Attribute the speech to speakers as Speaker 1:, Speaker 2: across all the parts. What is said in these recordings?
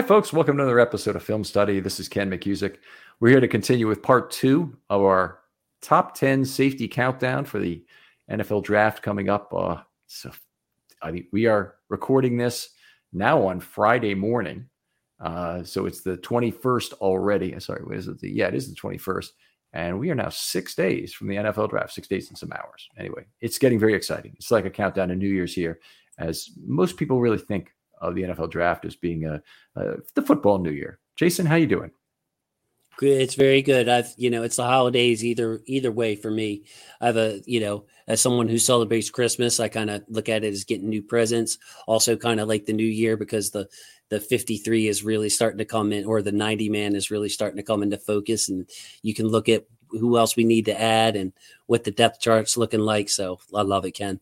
Speaker 1: Hi, folks. Welcome to another episode of Film Study. This is Ken McKusick. We're here to continue with part two of our top 10 safety countdown for the NFL draft coming up. Uh, so I think we are recording this now on Friday morning. Uh, so it's the 21st already. Sorry, what is it? The, yeah, it is the 21st. And we are now six days from the NFL draft, six days and some hours. Anyway, it's getting very exciting. It's like a countdown to New Year's here, as most people really think of the NFL draft as being a, a the football new year. Jason, how you doing?
Speaker 2: Good. It's very good. I've, you know, it's the holidays either either way for me. I have a, you know, as someone who celebrates Christmas, I kind of look at it as getting new presents. Also, kind of like the new year because the the 53 is really starting to come in, or the 90 man is really starting to come into focus, and you can look at who else we need to add and what the depth chart's looking like. So I love it, Ken.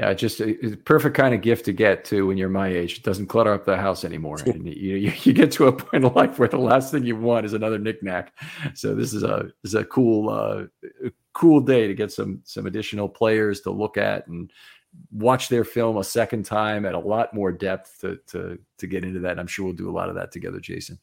Speaker 1: Yeah, just a, a, perfect kind of gift to get to when you're my age. It doesn't clutter up the house anymore. and you, you, you get to a point in life where the last thing you want is another knickknack. So this is a this is a cool uh, cool day to get some some additional players to look at and watch their film a second time at a lot more depth to to to get into that. And I'm sure we'll do a lot of that together, Jason.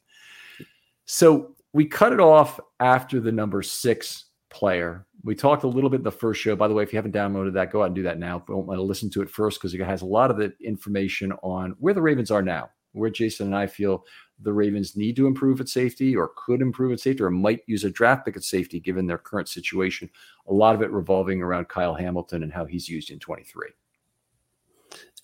Speaker 1: So we cut it off after the number six player. We talked a little bit in the first show. By the way, if you haven't downloaded that, go out and do that now. Don't want to listen to it first because it has a lot of the information on where the Ravens are now, where Jason and I feel the Ravens need to improve at safety or could improve at safety or might use a draft pick at safety given their current situation. A lot of it revolving around Kyle Hamilton and how he's used in 23.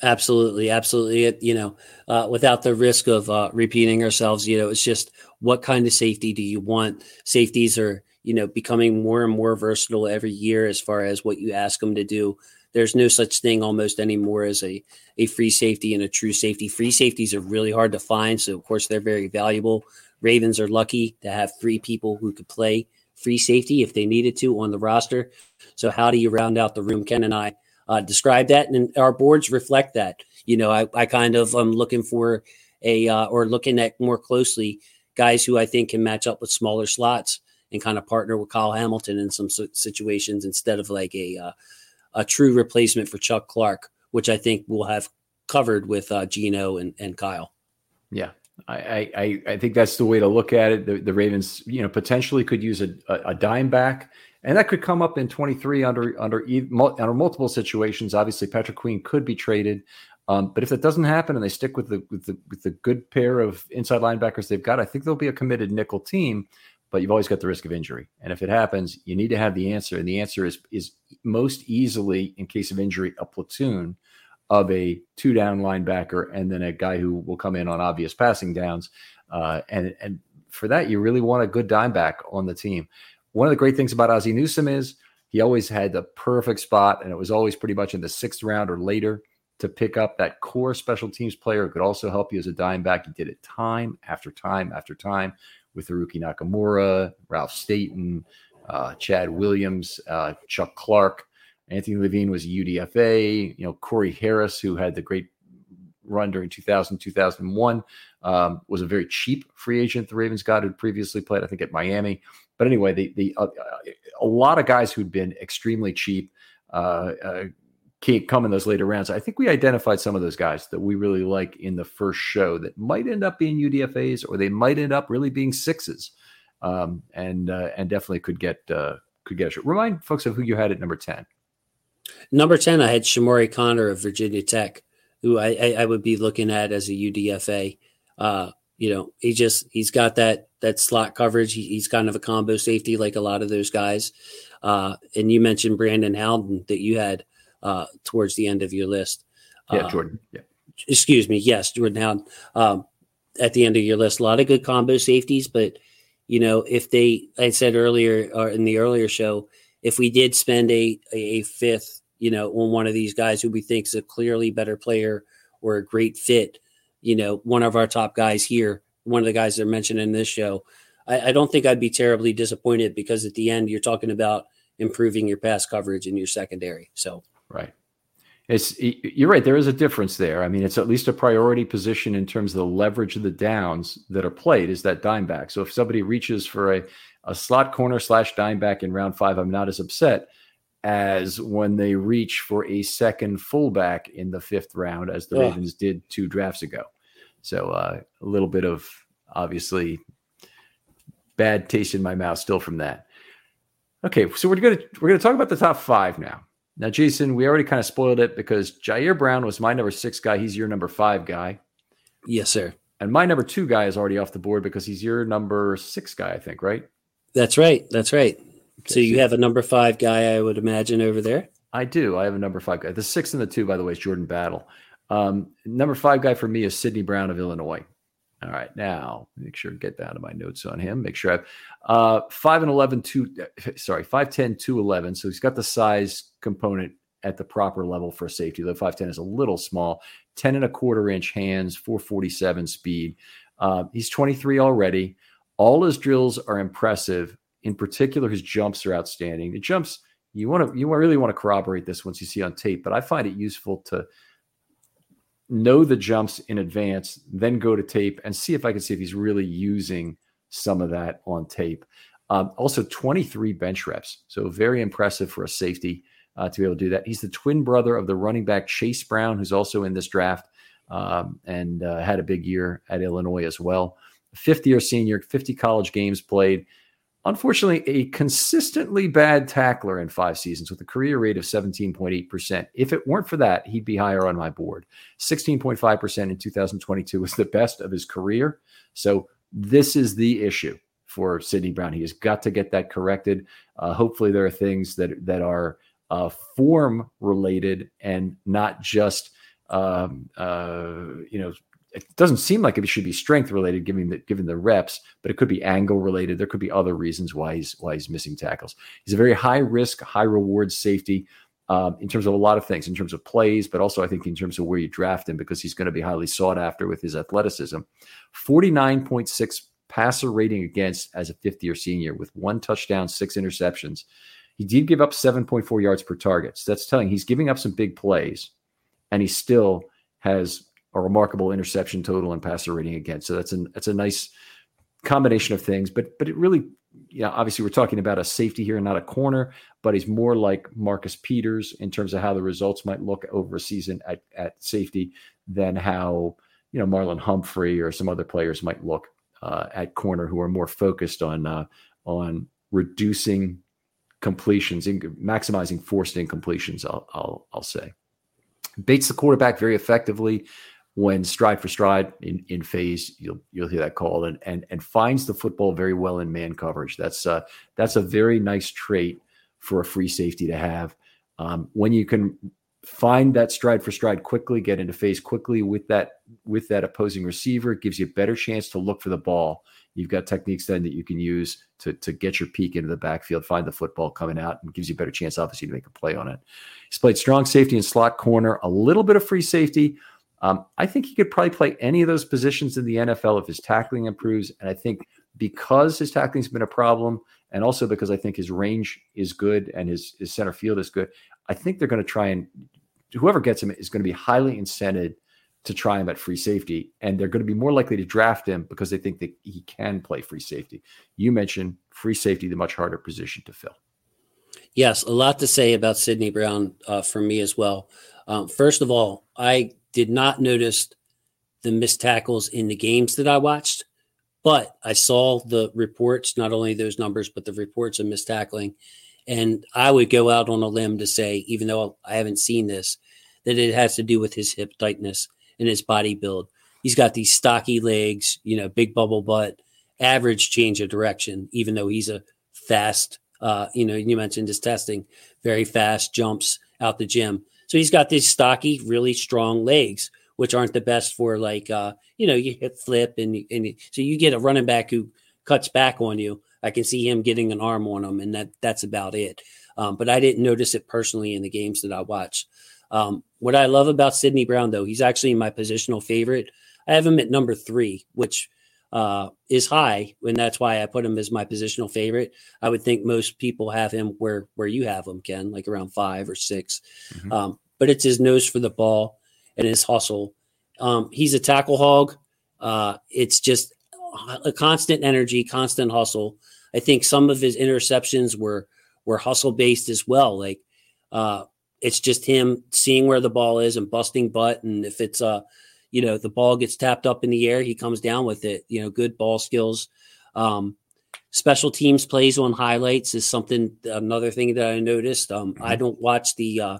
Speaker 2: Absolutely, absolutely. It, you know, uh, without the risk of uh, repeating ourselves, you know, it's just what kind of safety do you want? Safeties are you know, becoming more and more versatile every year as far as what you ask them to do. There's no such thing almost anymore as a, a free safety and a true safety. Free safeties are really hard to find. So, of course, they're very valuable. Ravens are lucky to have three people who could play free safety if they needed to on the roster. So, how do you round out the room? Ken and I uh, describe that, and our boards reflect that. You know, I, I kind of am looking for a, uh, or looking at more closely guys who I think can match up with smaller slots and kind of partner with Kyle Hamilton in some situations instead of like a uh, a true replacement for Chuck Clark, which I think we'll have covered with uh, Geno and, and Kyle.
Speaker 1: Yeah, I, I I think that's the way to look at it. The, the Ravens, you know, potentially could use a, a, a dime back, and that could come up in 23 under under under multiple situations. Obviously, Patrick Queen could be traded. Um, but if that doesn't happen and they stick with the, with the with the good pair of inside linebackers they've got, I think they'll be a committed nickel team but you've always got the risk of injury. And if it happens, you need to have the answer. And the answer is is most easily, in case of injury, a platoon of a two down linebacker and then a guy who will come in on obvious passing downs. Uh, and and for that, you really want a good dime back on the team. One of the great things about Ozzie Newsome is he always had the perfect spot, and it was always pretty much in the sixth round or later to pick up that core special teams player who could also help you as a dime back. He did it time after time after time with Haruki Nakamura, Ralph Staten, uh, Chad Williams, uh, Chuck Clark. Anthony Levine was UDFA. You know, Corey Harris, who had the great run during 2000, 2001, um, was a very cheap free agent. The Ravens got who previously played, I think, at Miami. But anyway, the the uh, a lot of guys who'd been extremely cheap. Uh, uh, come in those later rounds. I think we identified some of those guys that we really like in the first show that might end up being UDFA's or they might end up really being sixes, um, and uh, and definitely could get uh, could get a shot. Remind folks of who you had at number ten.
Speaker 2: Number ten, I had Chamarri Conner of Virginia Tech, who I, I, I would be looking at as a UDFA. Uh, you know, he just he's got that that slot coverage. He, he's kind of a combo safety like a lot of those guys. Uh, and you mentioned Brandon Howden that you had uh, towards the end of your list.
Speaker 1: Yeah, uh, Jordan. Yeah.
Speaker 2: Excuse me. Yes, Jordan Howden. Um, at the end of your list. A lot of good combo safeties, but you know, if they, I said earlier or in the earlier show, if we did spend a, a fifth, you know, on one of these guys who we think is a clearly better player or a great fit, you know, one of our top guys here, one of the guys that are mentioned in this show, I, I don't think I'd be terribly disappointed because at the end you're talking about improving your pass coverage in your secondary. So
Speaker 1: right. It's you're right. There is a difference there. I mean, it's at least a priority position in terms of the leverage of the downs that are played. Is that dime back? So if somebody reaches for a a slot corner slash dime back in round five, I'm not as upset as when they reach for a second fullback in the fifth round, as the Ravens did two drafts ago. So uh, a little bit of obviously bad taste in my mouth still from that. Okay, so we're gonna we're gonna talk about the top five now. Now, Jason, we already kind of spoiled it because Jair Brown was my number six guy. He's your number five guy.
Speaker 2: Yes, sir.
Speaker 1: And my number two guy is already off the board because he's your number six guy, I think, right?
Speaker 2: That's right. That's right. Okay, so you so have a number five guy, I would imagine, over there.
Speaker 1: I do. I have a number five guy. The six and the two, by the way, is Jordan Battle. Um, number five guy for me is Sydney Brown of Illinois. All right, now make sure to get down to my notes on him. Make sure I have uh, five and 11, two, sorry, 5'10, 211. So he's got the size component at the proper level for safety. Though 5'10 is a little small, 10 and a quarter inch hands, 447 speed. Uh, he's 23 already. All his drills are impressive. In particular, his jumps are outstanding. The jumps, you want to, you really want to corroborate this once you see on tape, but I find it useful to know the jumps in advance, then go to tape and see if I can see if he's really using some of that on tape. Um, also, 23 bench reps. So, very impressive for a safety uh, to be able to do that. He's the twin brother of the running back Chase Brown, who's also in this draft um, and uh, had a big year at Illinois as well. Fifth year senior, 50 college games played unfortunately a consistently bad tackler in five seasons with a career rate of 17.8%. If it weren't for that, he'd be higher on my board. 16.5% in 2022 was the best of his career. So this is the issue for Sydney Brown. He has got to get that corrected. Uh, hopefully, there are things that that are uh, form related and not just um, uh, you know it doesn't seem like it should be strength related, given the given the reps, but it could be angle related. There could be other reasons why he's why he's missing tackles. He's a very high risk, high reward safety um, in terms of a lot of things, in terms of plays, but also I think in terms of where you draft him because he's going to be highly sought after with his athleticism. Forty nine point six passer rating against as a fifth year senior with one touchdown, six interceptions. He did give up 7.4 yards per target. So that's telling he's giving up some big plays, and he still has a remarkable interception total and passer rating again. So that's a that's a nice combination of things. But but it really, yeah, obviously we're talking about a safety here and not a corner, but he's more like Marcus Peters in terms of how the results might look over a season at, at safety than how you know Marlon Humphrey or some other players might look uh, at corner who are more focused on uh, on reducing completions, in, maximizing forced incompletions. I'll, I'll I'll say. Bates the quarterback very effectively when stride for stride in, in phase, you'll you'll hear that call and and and finds the football very well in man coverage. That's uh that's a very nice trait for a free safety to have. Um, when you can find that stride for stride quickly, get into phase quickly with that with that opposing receiver, it gives you a better chance to look for the ball. You've got techniques then that you can use to, to get your peak into the backfield, find the football coming out, and gives you a better chance, obviously, to make a play on it. He's played strong safety and slot corner, a little bit of free safety, um, I think he could probably play any of those positions in the NFL if his tackling improves. And I think because his tackling's been a problem, and also because I think his range is good and his, his center field is good, I think they're going to try and whoever gets him is going to be highly incented to try him at free safety. And they're going to be more likely to draft him because they think that he can play free safety. You mentioned free safety, the much harder position to fill.
Speaker 2: Yes, a lot to say about Sydney Brown uh, for me as well. Um, first of all, I did not notice the missed tackles in the games that I watched, but I saw the reports, not only those numbers, but the reports of missed tackling. And I would go out on a limb to say, even though I haven't seen this, that it has to do with his hip tightness and his body build. He's got these stocky legs, you know, big bubble butt, average change of direction, even though he's a fast, uh, you know, you mentioned his testing, very fast jumps out the gym. So he's got these stocky, really strong legs, which aren't the best for like uh, you know you hit flip and and so you get a running back who cuts back on you. I can see him getting an arm on him, and that that's about it. Um, but I didn't notice it personally in the games that I watched. Um, what I love about Sydney Brown, though, he's actually my positional favorite. I have him at number three, which uh, is high, and that's why I put him as my positional favorite. I would think most people have him where where you have him, Ken, like around five or 6 mm-hmm. um, but it's his nose for the ball and his hustle. Um, he's a tackle hog. Uh, it's just a constant energy, constant hustle. I think some of his interceptions were were hustle based as well. Like uh, it's just him seeing where the ball is and busting butt, and if it's uh you know the ball gets tapped up in the air, he comes down with it. You know, good ball skills. Um, special teams plays on highlights is something another thing that I noticed. Um, mm-hmm. I don't watch the uh,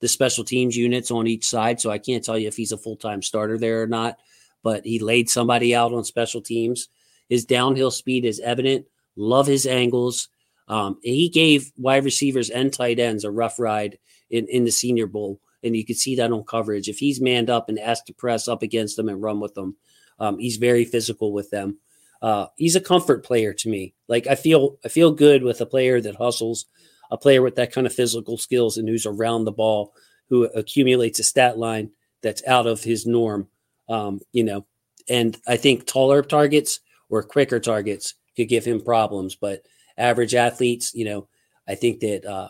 Speaker 2: the special teams units on each side, so I can't tell you if he's a full time starter there or not. But he laid somebody out on special teams. His downhill speed is evident. Love his angles. Um, he gave wide receivers and tight ends a rough ride in, in the Senior Bowl and you can see that on coverage. If he's manned up and asked to press up against them and run with them, um, he's very physical with them. Uh, he's a comfort player to me. Like I feel, I feel good with a player that hustles, a player with that kind of physical skills and who's around the ball, who accumulates a stat line that's out of his norm. Um, you know, and I think taller targets or quicker targets could give him problems, but average athletes, you know, I think that uh,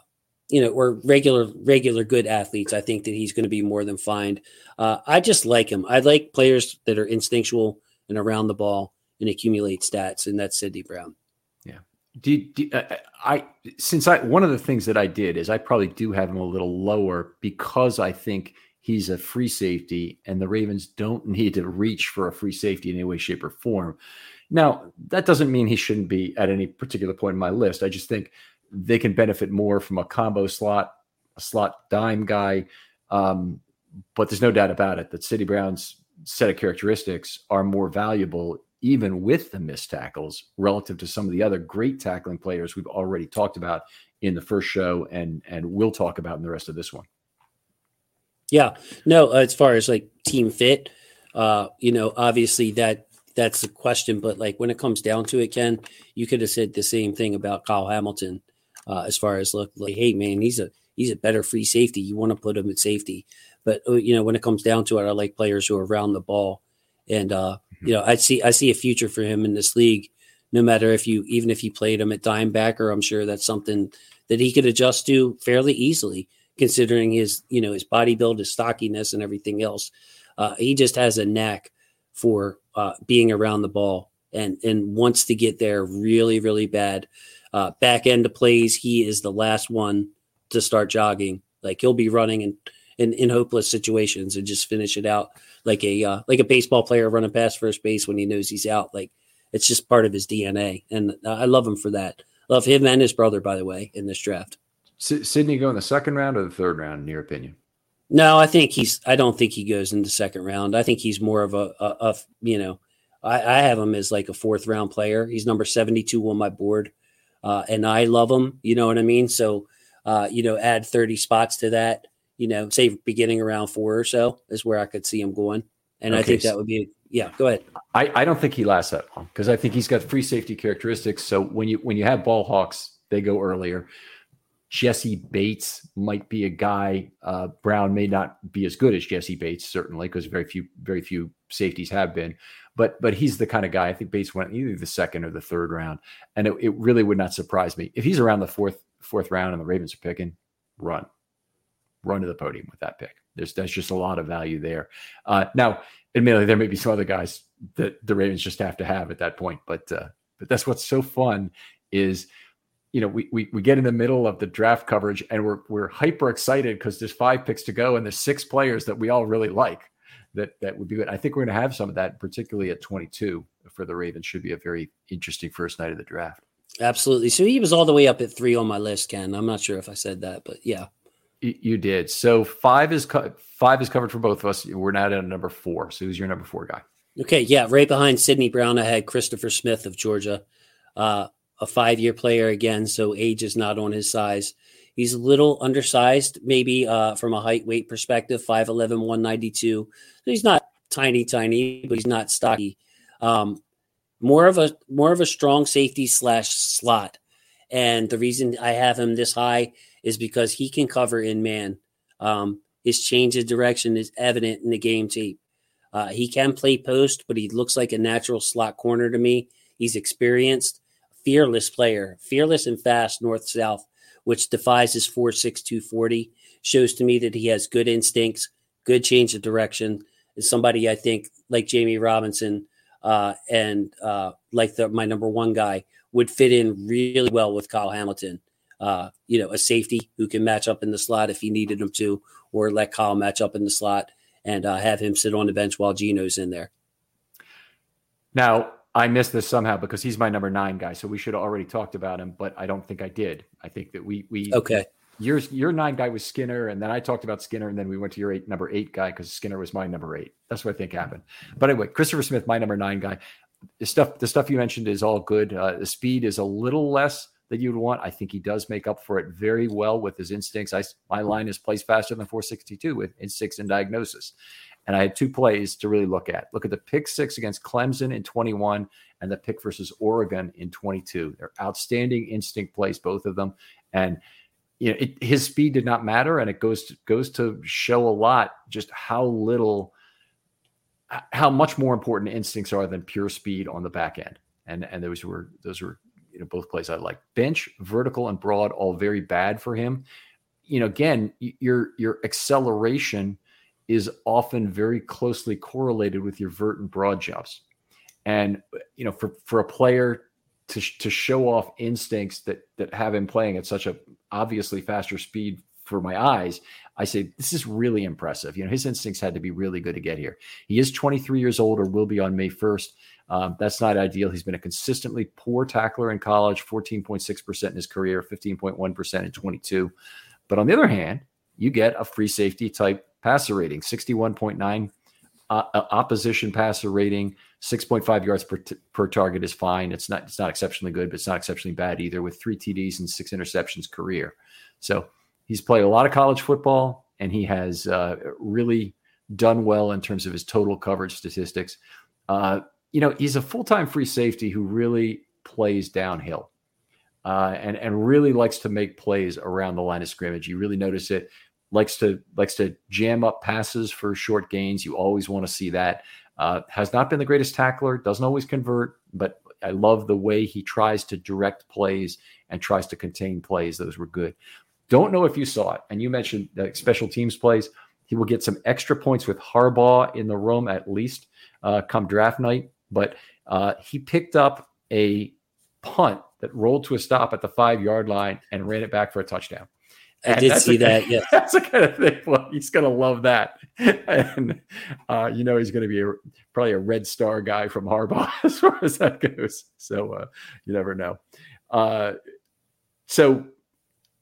Speaker 2: you know, or regular, regular good athletes, I think that he's going to be more than fine. Uh, I just like him. I like players that are instinctual and around the ball and accumulate stats, and that's Sydney Brown.
Speaker 1: Do, do uh, I since I one of the things that I did is I probably do have him a little lower because I think he's a free safety and the Ravens don't need to reach for a free safety in any way, shape, or form. Now that doesn't mean he shouldn't be at any particular point in my list. I just think they can benefit more from a combo slot, a slot dime guy. Um, but there's no doubt about it that Sydney Brown's set of characteristics are more valuable, even with the missed tackles, relative to some of the other great tackling players we've already talked about in the first show and and we'll talk about in the rest of this one.
Speaker 2: Yeah, no, as far as like team fit, uh, you know, obviously that that's the question, but like when it comes down to it, Ken, you could have said the same thing about Kyle Hamilton uh, as far as look like, hey man, he's a he's a better free safety. You want to put him at safety, but uh, you know when it comes down to it, I like players who are around the ball, and uh. You know I see I see a future for him in this league. No matter if you even if you played him at dime backer, I'm sure that's something that he could adjust to fairly easily, considering his you know his body build, his stockiness, and everything else. Uh, he just has a knack for uh, being around the ball and and wants to get there really really bad uh, back end plays, he is the last one to start jogging. Like he'll be running in, in, in hopeless situations and just finish it out like a uh, like a baseball player running past first base when he knows he's out. Like it's just part of his DNA, and I love him for that. Love him and his brother, by the way, in this draft.
Speaker 1: S- Sydney go in the second round or the third round, in your opinion?
Speaker 2: No, I think he's. I don't think he goes in the second round. I think he's more of a, a, a you know, I, I have him as like a fourth round player. He's number seventy two on my board uh, and I love him. You know what I mean? So, uh, you know, add 30 spots to that, you know, say beginning around four or so is where I could see him going. And okay. I think that would be, yeah, go ahead.
Speaker 1: I, I don't think he lasts that long because I think he's got free safety characteristics. So when you, when you have ball hawks, they go earlier. Jessie Bates might be a guy. Uh, Brown may not be as good as Jessie Bates, certainly, because very few, very few safeties have been but but he's the kind of guy I think Bates went either the second or the third round, and it, it really would not surprise me if he's around the fourth fourth round and the Ravens are picking. Run, run to the podium with that pick. There's there's just a lot of value there. Uh, now, admittedly, there may be some other guys that the Ravens just have to have at that point, but uh, but that's what's so fun is you know, we, we we get in the middle of the draft coverage and we're we're hyper excited because there's five picks to go and there's six players that we all really like that that would be good. I think we're going to have some of that, particularly at 22 for the Ravens. Should be a very interesting first night of the draft.
Speaker 2: Absolutely. So he was all the way up at three on my list, Ken. I'm not sure if I said that, but yeah,
Speaker 1: you, did. So five is co- five is covered for both of us. We're now at number four. So who's your number four guy?
Speaker 2: Okay, yeah, right behind Sydney Brown, I had Christopher Smith of Georgia, uh, a five year player again. So age is not on his size. He's a little undersized, maybe uh, from a height weight perspective, 5'11, 192. He's not tiny, tiny, but he's not stocky. Um, more of a more of a strong safety slash slot. And the reason I have him this high is because he can cover in man. Um, his change of direction is evident in the game tape. Uh, he can play post, but he looks like a natural slot corner to me. He's experienced, fearless player, fearless and fast north south, which defies his 4.6240. Shows to me that he has good instincts, good change of direction. Is somebody I think like Jammie Robinson uh, and uh, like the, my number one guy would fit in really well with Kyle Hamilton. Uh, you know, a safety who can match up in the slot if he needed him to, or let Kyle match up in the slot and uh, have him sit on the bench while Geno's in there.
Speaker 1: Now, I missed this somehow because he's my number nine guy, so we should have already talked about him, but I don't think I did. I think that we we
Speaker 2: okay.
Speaker 1: Your your nine guy was Skinner, and then I talked about Skinner, and then we went to your eight number eight guy because Skinner was my number eight. That's what I think happened. But anyway, Christopher Smith, my number nine guy. The stuff the stuff you mentioned is all good. Uh, the speed is a little less that you'd want. I think he does make up for it very well with his instincts. I my line is plays faster than 462 with instincts and diagnosis. And I had two plays to really look at. Look at the pick six against Clemson in 21 and the pick versus Oregon in 22. They're outstanding instinct plays, both of them. And you know, it, his speed did not matter, and it goes to, goes to show a lot just how little, how much more important instincts are than pure speed on the back end. And and those were those were you know both plays I like. Bench, vertical, and broad, all very bad for him. You know, again, your your acceleration is often very closely correlated with your vert and broad jumps. And you know, for for a player to to show off instincts that that have him playing at such a obviously faster speed for my eyes, I say this is really impressive. You know, his instincts had to be really good to get here. He is 23 years old, or will be on May 1st. Um, that's not ideal. He's been a consistently poor tackler in college, 14.6% in his career, 15.1% in 22. But on the other hand, you get a free safety type passer rating, 61.9 uh, uh, opposition passer rating, 6.5 yards per, t- per target is fine. It's not it's not exceptionally good, but it's not exceptionally bad either. With three TDs and six interceptions career, so he's played a lot of college football, and he has uh, really done well in terms of his total coverage statistics. Uh, you know, he's a full time free safety who really plays downhill. Uh, and and really likes to make plays around the line of scrimmage. You really notice it likes to likes to jam up passes for short gains. You always want to see that. Uh, has not been the greatest tackler. Doesn't always convert, but I love the way he tries to direct plays and tries to contain plays. Those were good. Don't know if you saw it, and you mentioned special teams plays. He will get some extra points with Harbaugh in the room at least uh, come draft night. But uh, he picked up a punt that rolled to a stop at the five yard line and ran it back for a touchdown.
Speaker 2: I did see that. Yeah,
Speaker 1: that's the kind of thing. Well, he's going to love that, and uh, you know he's going to be a, probably a red star guy from Harbaugh as far as that goes. So uh, you never know. Uh, so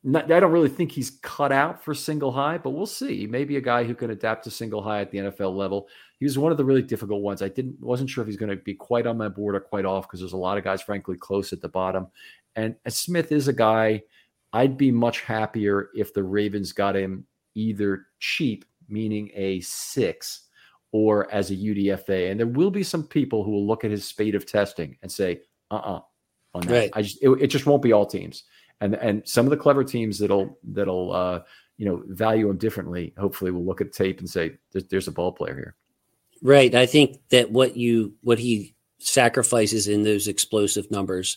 Speaker 1: not, I don't really think he's cut out for single high, but we'll see. Maybe a guy who can adapt to single high at the NFL level. He was one of the really difficult ones. I didn't wasn't sure if he's going to be quite on my board or quite off because there's a lot of guys, frankly, close at the bottom. And, Smith is a guy I'd be much happier if the Ravens got him either cheap, meaning a six, or as a UDFA. And there will be some people who will look at his spate of testing and say, uh uh-uh, uh on that. Right. I just, it, it, just won't be all teams. And, and some of the clever teams that'll, that'll, uh, you know, value him differently, hopefully will look at tape and say, there's, there's a ball player here.
Speaker 2: Right. I think that what you, what he sacrifices in those explosive numbers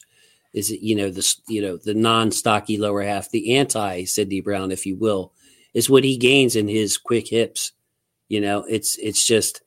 Speaker 2: is you know the you know the non-stocky lower half, the anti Sydney Brown, if you will, is what he gains in his quick hips. You know, it's it's just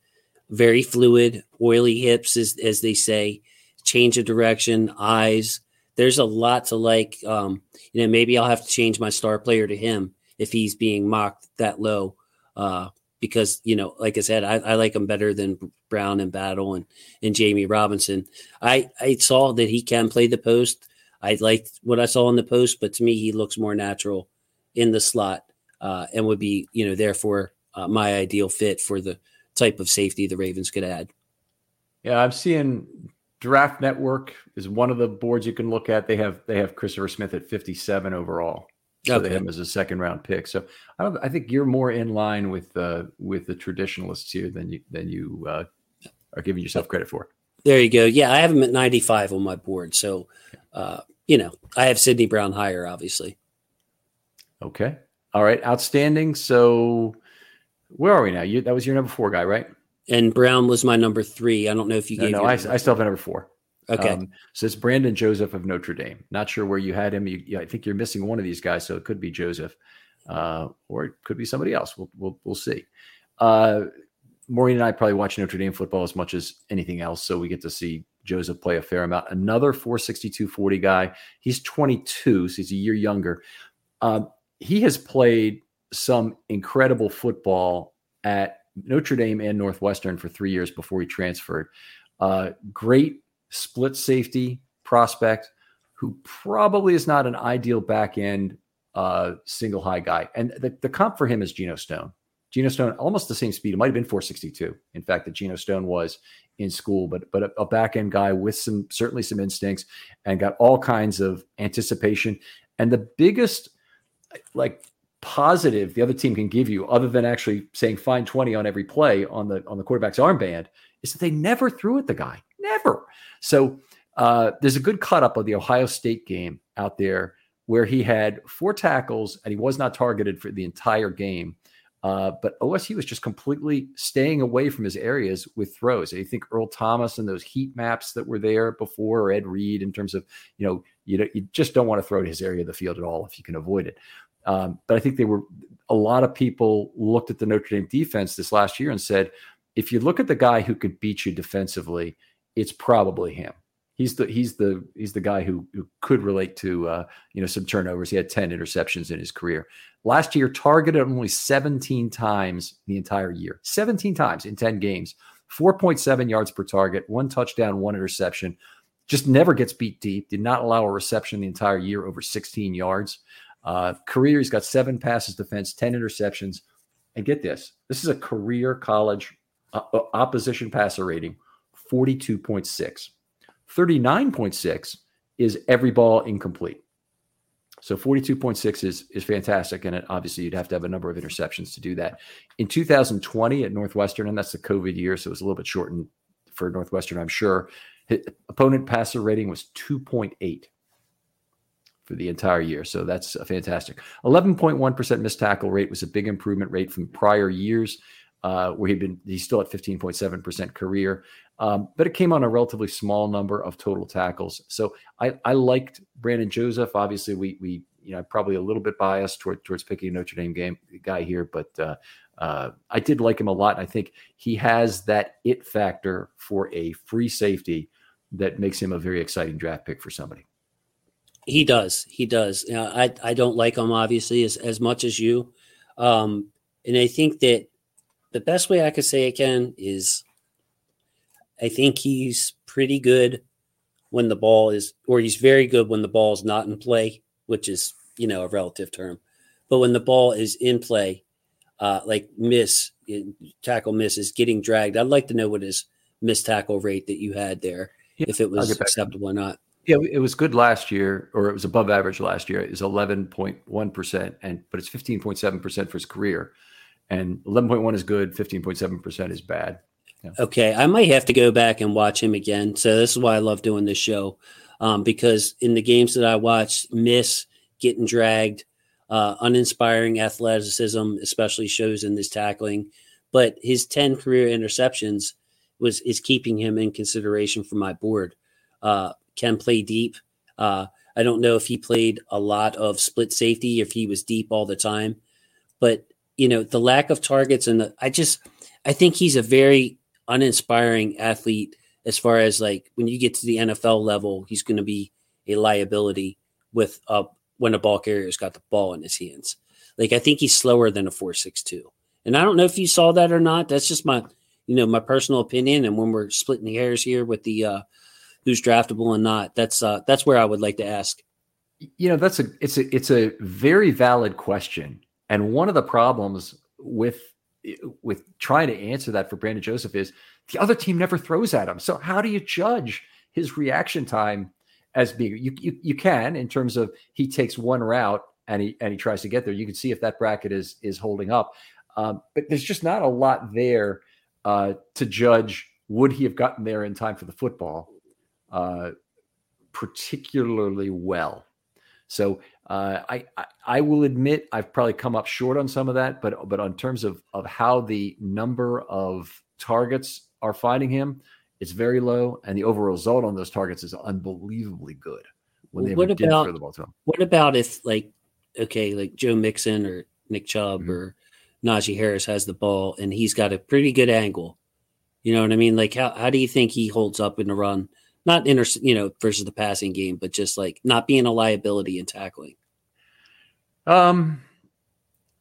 Speaker 2: very fluid, oily hips, as as they say, change of direction, eyes. There's a lot to like. Um, you know, maybe I'll have to change my star player to him if he's being mocked that low. Uh, because you know, like I said, I, I, like him better than Brown and Battle and and Jammie Robinson. I I saw that he can play the post. I liked what I saw in the post, but to me, he looks more natural in the slot uh, and would be you know therefore uh, my ideal fit for the type of safety the Ravens could add.
Speaker 1: Yeah, I'm seeing Draft Network is one of the boards you can look at. They have they have Christopher Smith at 57 overall. Okay. they him as a second round pick. So I don't. I think you're more in line with uh, with the traditionalists here than you than you uh, are giving yourself credit for.
Speaker 2: There you go. Yeah, I have him at 95 on my board. So, uh, you know, I have Sydney Brown higher, obviously.
Speaker 1: Okay. All right. Outstanding. So, where are we now? You that was your number four guy, right?
Speaker 2: And Brown was my number three. I don't know if you
Speaker 1: no,
Speaker 2: gave.
Speaker 1: No, I, I still have number four.
Speaker 2: Okay. Um,
Speaker 1: so it's Brandon Joseph of Notre Dame. Not sure where you had him. You, I think you're missing one of these guys, so it could be Joseph, uh, or it could be somebody else. We'll we'll, we'll see. Uh, Maureen and I probably watch Notre Dame football as much as anything else, so we get to see Joseph play a fair amount. Another 462 40 guy. He's 22, so he's a year younger. Um, he has played some incredible football at Notre Dame and Northwestern for three years before he transferred. Uh, great split safety prospect who probably is not an ideal back end uh, single high guy. And the, the comp for him is Geno Stone. Geno Stone, almost the same speed. It might have been 462. In fact, that Geno Stone was in school, but but a, a back end guy with some certainly some instincts and got all kinds of anticipation. And the biggest like positive the other team can give you, other than actually saying find 20 on every play on the on the quarterback's armband, is that they never threw at the guy. Never. So uh, there's a good cut up of the Ohio State game out there where he had four tackles and he was not targeted for the entire game. Uh, but OSU was just completely staying away from his areas with throws. I think Earl Thomas and those heat maps that were there before, or Ed Reed, in terms of you know you know you just don't want to throw to his area of the field at all if you can avoid it. Um, but I think they were a lot of people looked at the Notre Dame defense this last year and said, if you look at the guy who could beat you defensively, it's probably him he's the he's the he's the guy who, who could relate to uh, you know some turnovers. He had ten interceptions in his career. Last year, targeted only 17 times the entire year, 17 times in 10 games, 4.7 yards per target, one touchdown, one interception. Just never gets beat deep. Did not allow a reception the entire year over 16 yards. Uh, career, he's got seven passes defense, 10 interceptions. And get this this is a career college uh, opposition passer rating, 42.6. 39.6 is every ball incomplete. So 42.6 is is fantastic, and it, obviously you'd have to have a number of interceptions to do that. In 2020 at Northwestern, and that's the COVID year, so it was a little bit shortened for Northwestern, I'm sure. His opponent passer rating was 2.8 for the entire year, so that's fantastic. 11.1% missed tackle rate was a big improvement rate from prior years, uh, where he'd been he's still at 15.7% career. Um, but it came on a relatively small number of total tackles. So I, I liked Brandon Joseph. Obviously, we we you know probably a little bit biased toward, towards picking a Notre Dame game guy here, but uh, uh, I did like him a lot. I think he has that it factor for a free safety that makes him a very exciting draft pick for somebody.
Speaker 2: He does. He does. You know, I I don't like him obviously as as much as you, um, and I think that the best way I could say it, Ken, is I think he's pretty good when the ball is, or he's very good when the ball is not in play, which is, you know, a relative term. But when the ball is in play, uh, like miss, tackle miss is getting dragged. I'd like to know what his miss tackle rate that you had there, yeah, if it was acceptable or not.
Speaker 1: Yeah, it was good last year, or it was above average last year. It was eleven point one percent, and but it's fifteen point seven percent for his career, and eleven point one is good. Fifteen point seven percent is bad.
Speaker 2: Okay, I might have to go back and watch him again. So this is why I love doing this show, um, because in the games that I watch, miss getting dragged, uh, uninspiring athleticism, especially shows in this tackling. But his ten career interceptions was is keeping him in consideration for my board. Uh, can play deep. Uh, I don't know if he played a lot of split safety, if he was deep all the time, but you know the lack of targets and the, I just I think he's a very uninspiring athlete as far as like when you get to the NFL level, he's going to be a liability with uh, when a ball carrier's got the ball in his hands. Like I think he's slower than a four six two, and I don't know if you saw that or not. That's just my you know my personal opinion. And when we're splitting the hairs here with the uh, who's draftable and not, that's uh, that's where I would like to ask.
Speaker 1: You know, that's a it's a it's a very valid question, and one of the problems with with trying to answer that for Brandon Joseph is the other team never throws at him. So how do you judge his reaction time as being you, you you can in terms of he takes one route and he and he tries to get there. You can see if that bracket is is holding up. Um, but there's just not a lot there uh, to judge. Would he have gotten there in time for the football, uh, particularly well? So uh, I, I, I will admit I've probably come up short on some of that, but but on terms of of how the number of targets are finding him, it's very low, and the overall result on those targets is unbelievably good
Speaker 2: when they what about, throw the ball to him. What about if like okay, like Joe Mixon or Nick Chubb mm-hmm. or Najee Harris has the ball and he's got a pretty good angle. You know what I mean? Like how how do you think he holds up in the run? Not inter, you know, versus the passing game, but just like not being a liability in tackling.
Speaker 1: Um,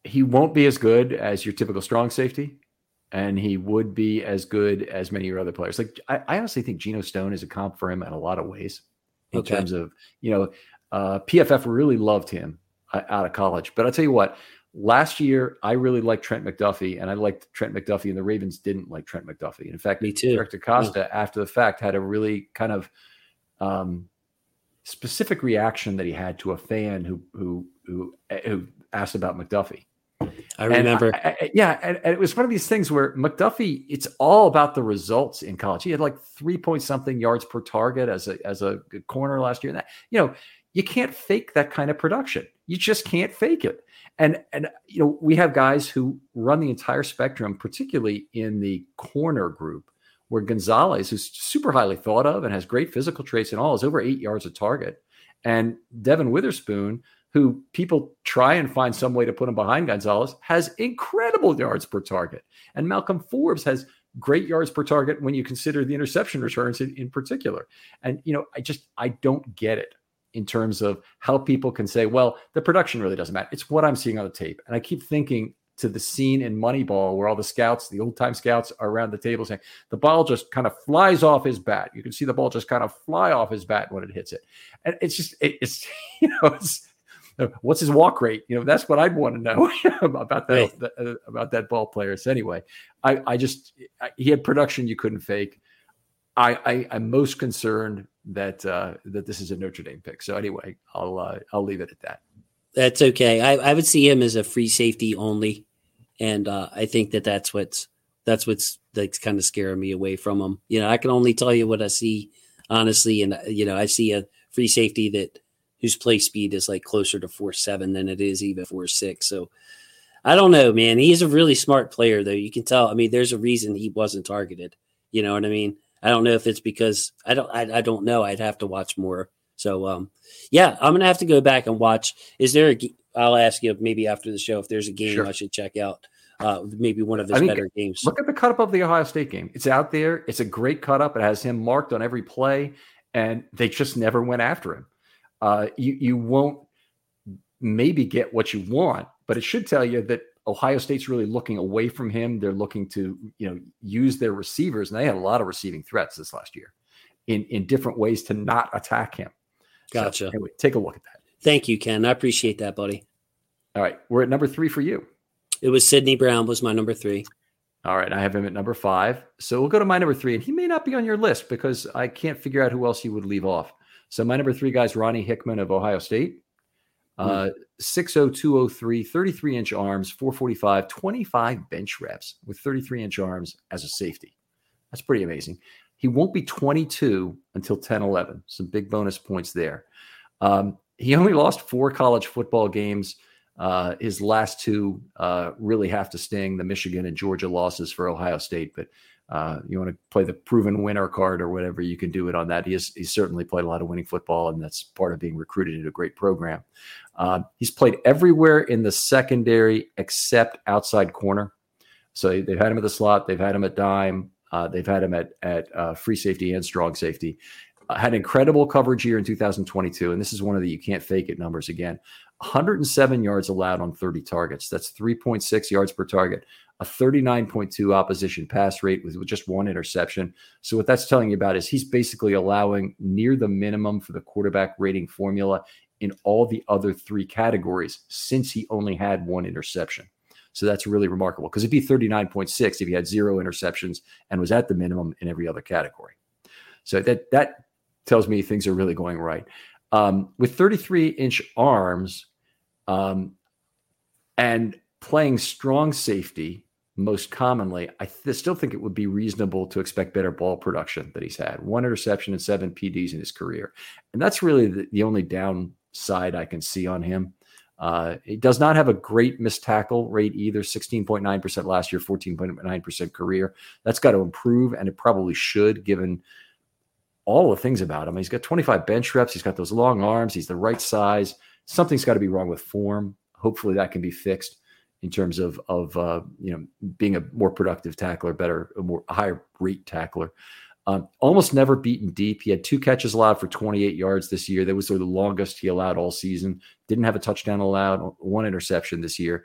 Speaker 1: he won't be as good as your typical strong safety, and he would be as good as many of your other players. Like I, I honestly think Geno Stone is a comp for him in a lot of ways, in okay. terms of you know, uh, PFF really loved him uh, out of college. But I'll tell you what, last year I really liked Trent McDuffie, and I liked Trent McDuffie, and the Ravens didn't like Trent McDuffie. In fact,
Speaker 2: me too.
Speaker 1: Eric yeah. after the fact, had a really kind of um, specific reaction that he had to a fan who who who, who asked about McDuffie.
Speaker 2: I remember.
Speaker 1: I, I, yeah, and, and, it was one of these things where McDuffie, it's all about the results in college. He had like three point something yards per target as a as a corner last year. And that, you know, you can't fake that kind of production. You just can't fake it. And and you know, we have guys who run the entire spectrum, particularly in the corner group, where Gonzalez, who's super highly thought of and has great physical traits and all, is over eight yards a target. And Devon Witherspoon, who people try and find some way to put him behind Gonzalez, has incredible yards per target. And Malcolm Forbes has great yards per target when you consider the interception returns in, in particular. And, you know, I just, I don't get it in terms of how people can say, well, the production really doesn't matter. It's what I'm seeing on the tape. And I keep thinking to the scene in Moneyball where all the scouts, the old time scouts, are around the table saying the ball just kind of flies off his bat. You can see the ball just kind of fly off his bat when it hits it, and it's just it, it's you know it's what's his walk rate? You know that's what I'd want to know about that right. Uh, about that ball player. So anyway, I I just I, he had production you couldn't fake. I, I am most concerned that uh, that this is a Notre Dame pick. So anyway, I'll uh, I'll leave it at that.
Speaker 2: That's okay. I, I would see him as a free safety only, and uh, I think that that's what's that's what's that's kind of scaring me away from him. You know, I can only tell you what I see honestly, and you know, I see a free safety that whose play speed is like closer to four seven than it is even four six. So I don't know, man. He's a really smart player, though. You can tell. I mean, there's a reason he wasn't targeted. You know what I mean? I don't know if it's because I don't. I, I don't know. I'd have to watch more. So um, yeah, I'm gonna have to go back and watch. Is there a? I'll ask you maybe after the show if there's a game sure. I should check out. Uh, maybe one of his better games.
Speaker 1: Look at the cut up of the Ohio State game. It's out there. It's a great cut up. It has him marked on every play, and they just never went after him. Uh, you you won't maybe get what you want, but it should tell you that Ohio State's really looking away from him. They're looking to, you know, use their receivers, and they had a lot of receiving threats this last year in in different ways to not attack him.
Speaker 2: Gotcha. So,
Speaker 1: anyway, take a look at that.
Speaker 2: Thank you, Ken. I appreciate that, buddy.
Speaker 1: All right, we're at number three for you.
Speaker 2: It was Sydney Brown was my number three.
Speaker 1: All right, I have him at number five. So we'll go to my number three, and he may not be on your list because I can't figure out who else you would leave off. So my number three guy is Ronnie Hickman of Ohio State. Uh, 60203, 33 inch arms, 445, 25 bench reps with 33 inch arms as a safety. That's pretty amazing. He won't be 22 until 10 11. Some big bonus points there. Um, he only lost four college football games. Uh, his last two uh, really have to sting the Michigan and Georgia losses for Ohio State, but uh, you want to play the proven winner card or whatever, you can do it on that. He has he's certainly played a lot of winning football, and that's part of being recruited into a great program. Uh, he's played everywhere in the secondary except outside corner. So they've had him at the slot, they've had him at dime, uh, they've had him at at uh, free safety and strong safety. Uh, had incredible coverage here in 2022, and this is one of the you can't fake it numbers again. 107 yards allowed on 30 targets. That's 3.6 yards per target a 39.2 opposition pass rate with, just one interception. So, what that's telling you about is he's basically allowing near the minimum for the quarterback rating formula in all the other three categories since he only had one interception. So that's really remarkable because it'd be 39.6 if he had zero interceptions and was at the minimum in every other category. So that that tells me things are really going right. Um, with 33 inch arms, Um, and playing strong safety most commonly, I th- still think it would be reasonable to expect better ball production that he's had. One interception and seven PDs in his career. And that's really the, the only downside I can see on him. Uh, he does not have a great missed tackle rate either 16.9% last year, 14.9% career. That's got to improve, and it probably should given all the things about him. He's got 25 bench reps, he's got those long arms, he's the right size. Something's got to be wrong with form. Hopefully, that can be fixed in terms of of uh, you know being a more productive tackler, better, a more higher rate tackler. Um, almost never beaten deep. He had two catches allowed for 28 yards this year. That was the longest he allowed all season. Didn't have a touchdown allowed, one interception this year.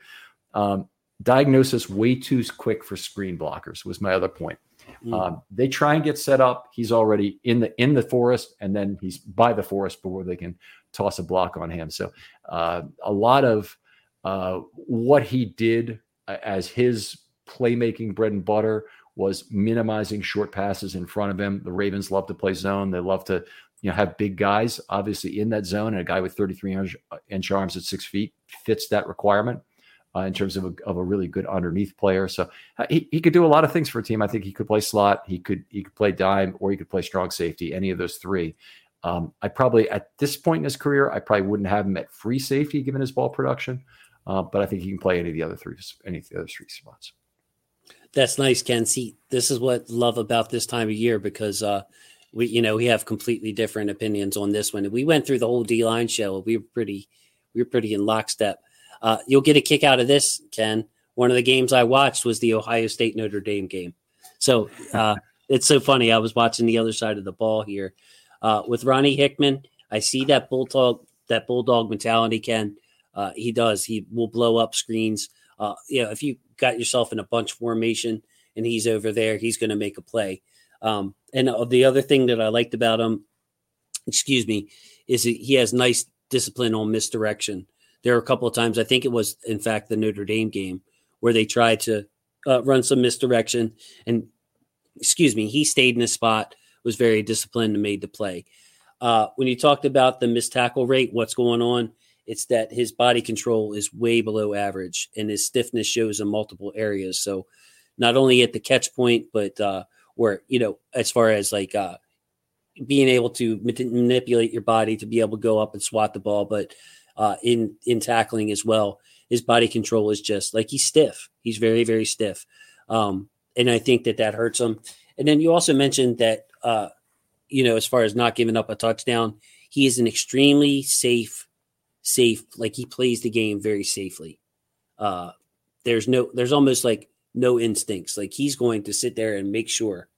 Speaker 1: Um, diagnosis way too quick for screen blockers was my other point. Mm. Um, they try and get set up. He's already in the in the forest, and then he's by the forest before they can toss a block on him. So uh, a lot of uh, what he did uh, as his playmaking bread and butter was minimizing short passes in front of him. The Ravens love to play zone. They love to, you know, have big guys obviously in that zone. And a guy with 33 inch arms at six feet fits that requirement uh, in terms of a, of a really good underneath player. So uh, he, he could do a lot of things for a team. I think he could play slot. He could he could play dime, or he could play strong safety. Any of those three. Um, I probably at this point in his career, I probably wouldn't have him at free safety given his ball production. Uh, but I think he can play any of the other three, any of the other three spots.
Speaker 2: That's nice, Ken. See, this is what love about this time of year because uh, we, you know, we have completely different opinions on this one. We went through the whole D line show. We were pretty, we were pretty in lockstep. Uh, you'll get a kick out of this, Ken. One of the games I watched was the Ohio State Notre Dame game. So uh, it's so funny. I was watching the other side of the ball here uh, with Ronnie Hickman. I see that bulldog, that bulldog mentality, Ken. Uh, he does. He will blow up screens. Uh, you know, if you got yourself in a bunch formation and he's over there, he's going to make a play. Um, and uh, the other thing that I liked about him, excuse me, is he has nice discipline on misdirection. There are a couple of times, I think it was, in fact, the Notre Dame game, where they tried to uh, run some misdirection. And, excuse me, he stayed in a spot, was very disciplined, and made the play. Uh, when you talked about the missed tackle rate, what's going on? It's that his body control is way below average and his stiffness shows in multiple areas. So not only at the catch point, but uh, where, you know, as far as like uh, being able to manipulate your body to be able to go up and swat the ball, but uh, in, in tackling as well, his body control is just like he's stiff. He's very, very stiff. Um, and I think that that hurts him. And then you also mentioned that, uh, you know, as far as not giving up a touchdown, he is an extremely safe safe. Like he plays the game very safely. Uh, there's no, there's almost like no instincts. Like he's going to sit there and make sure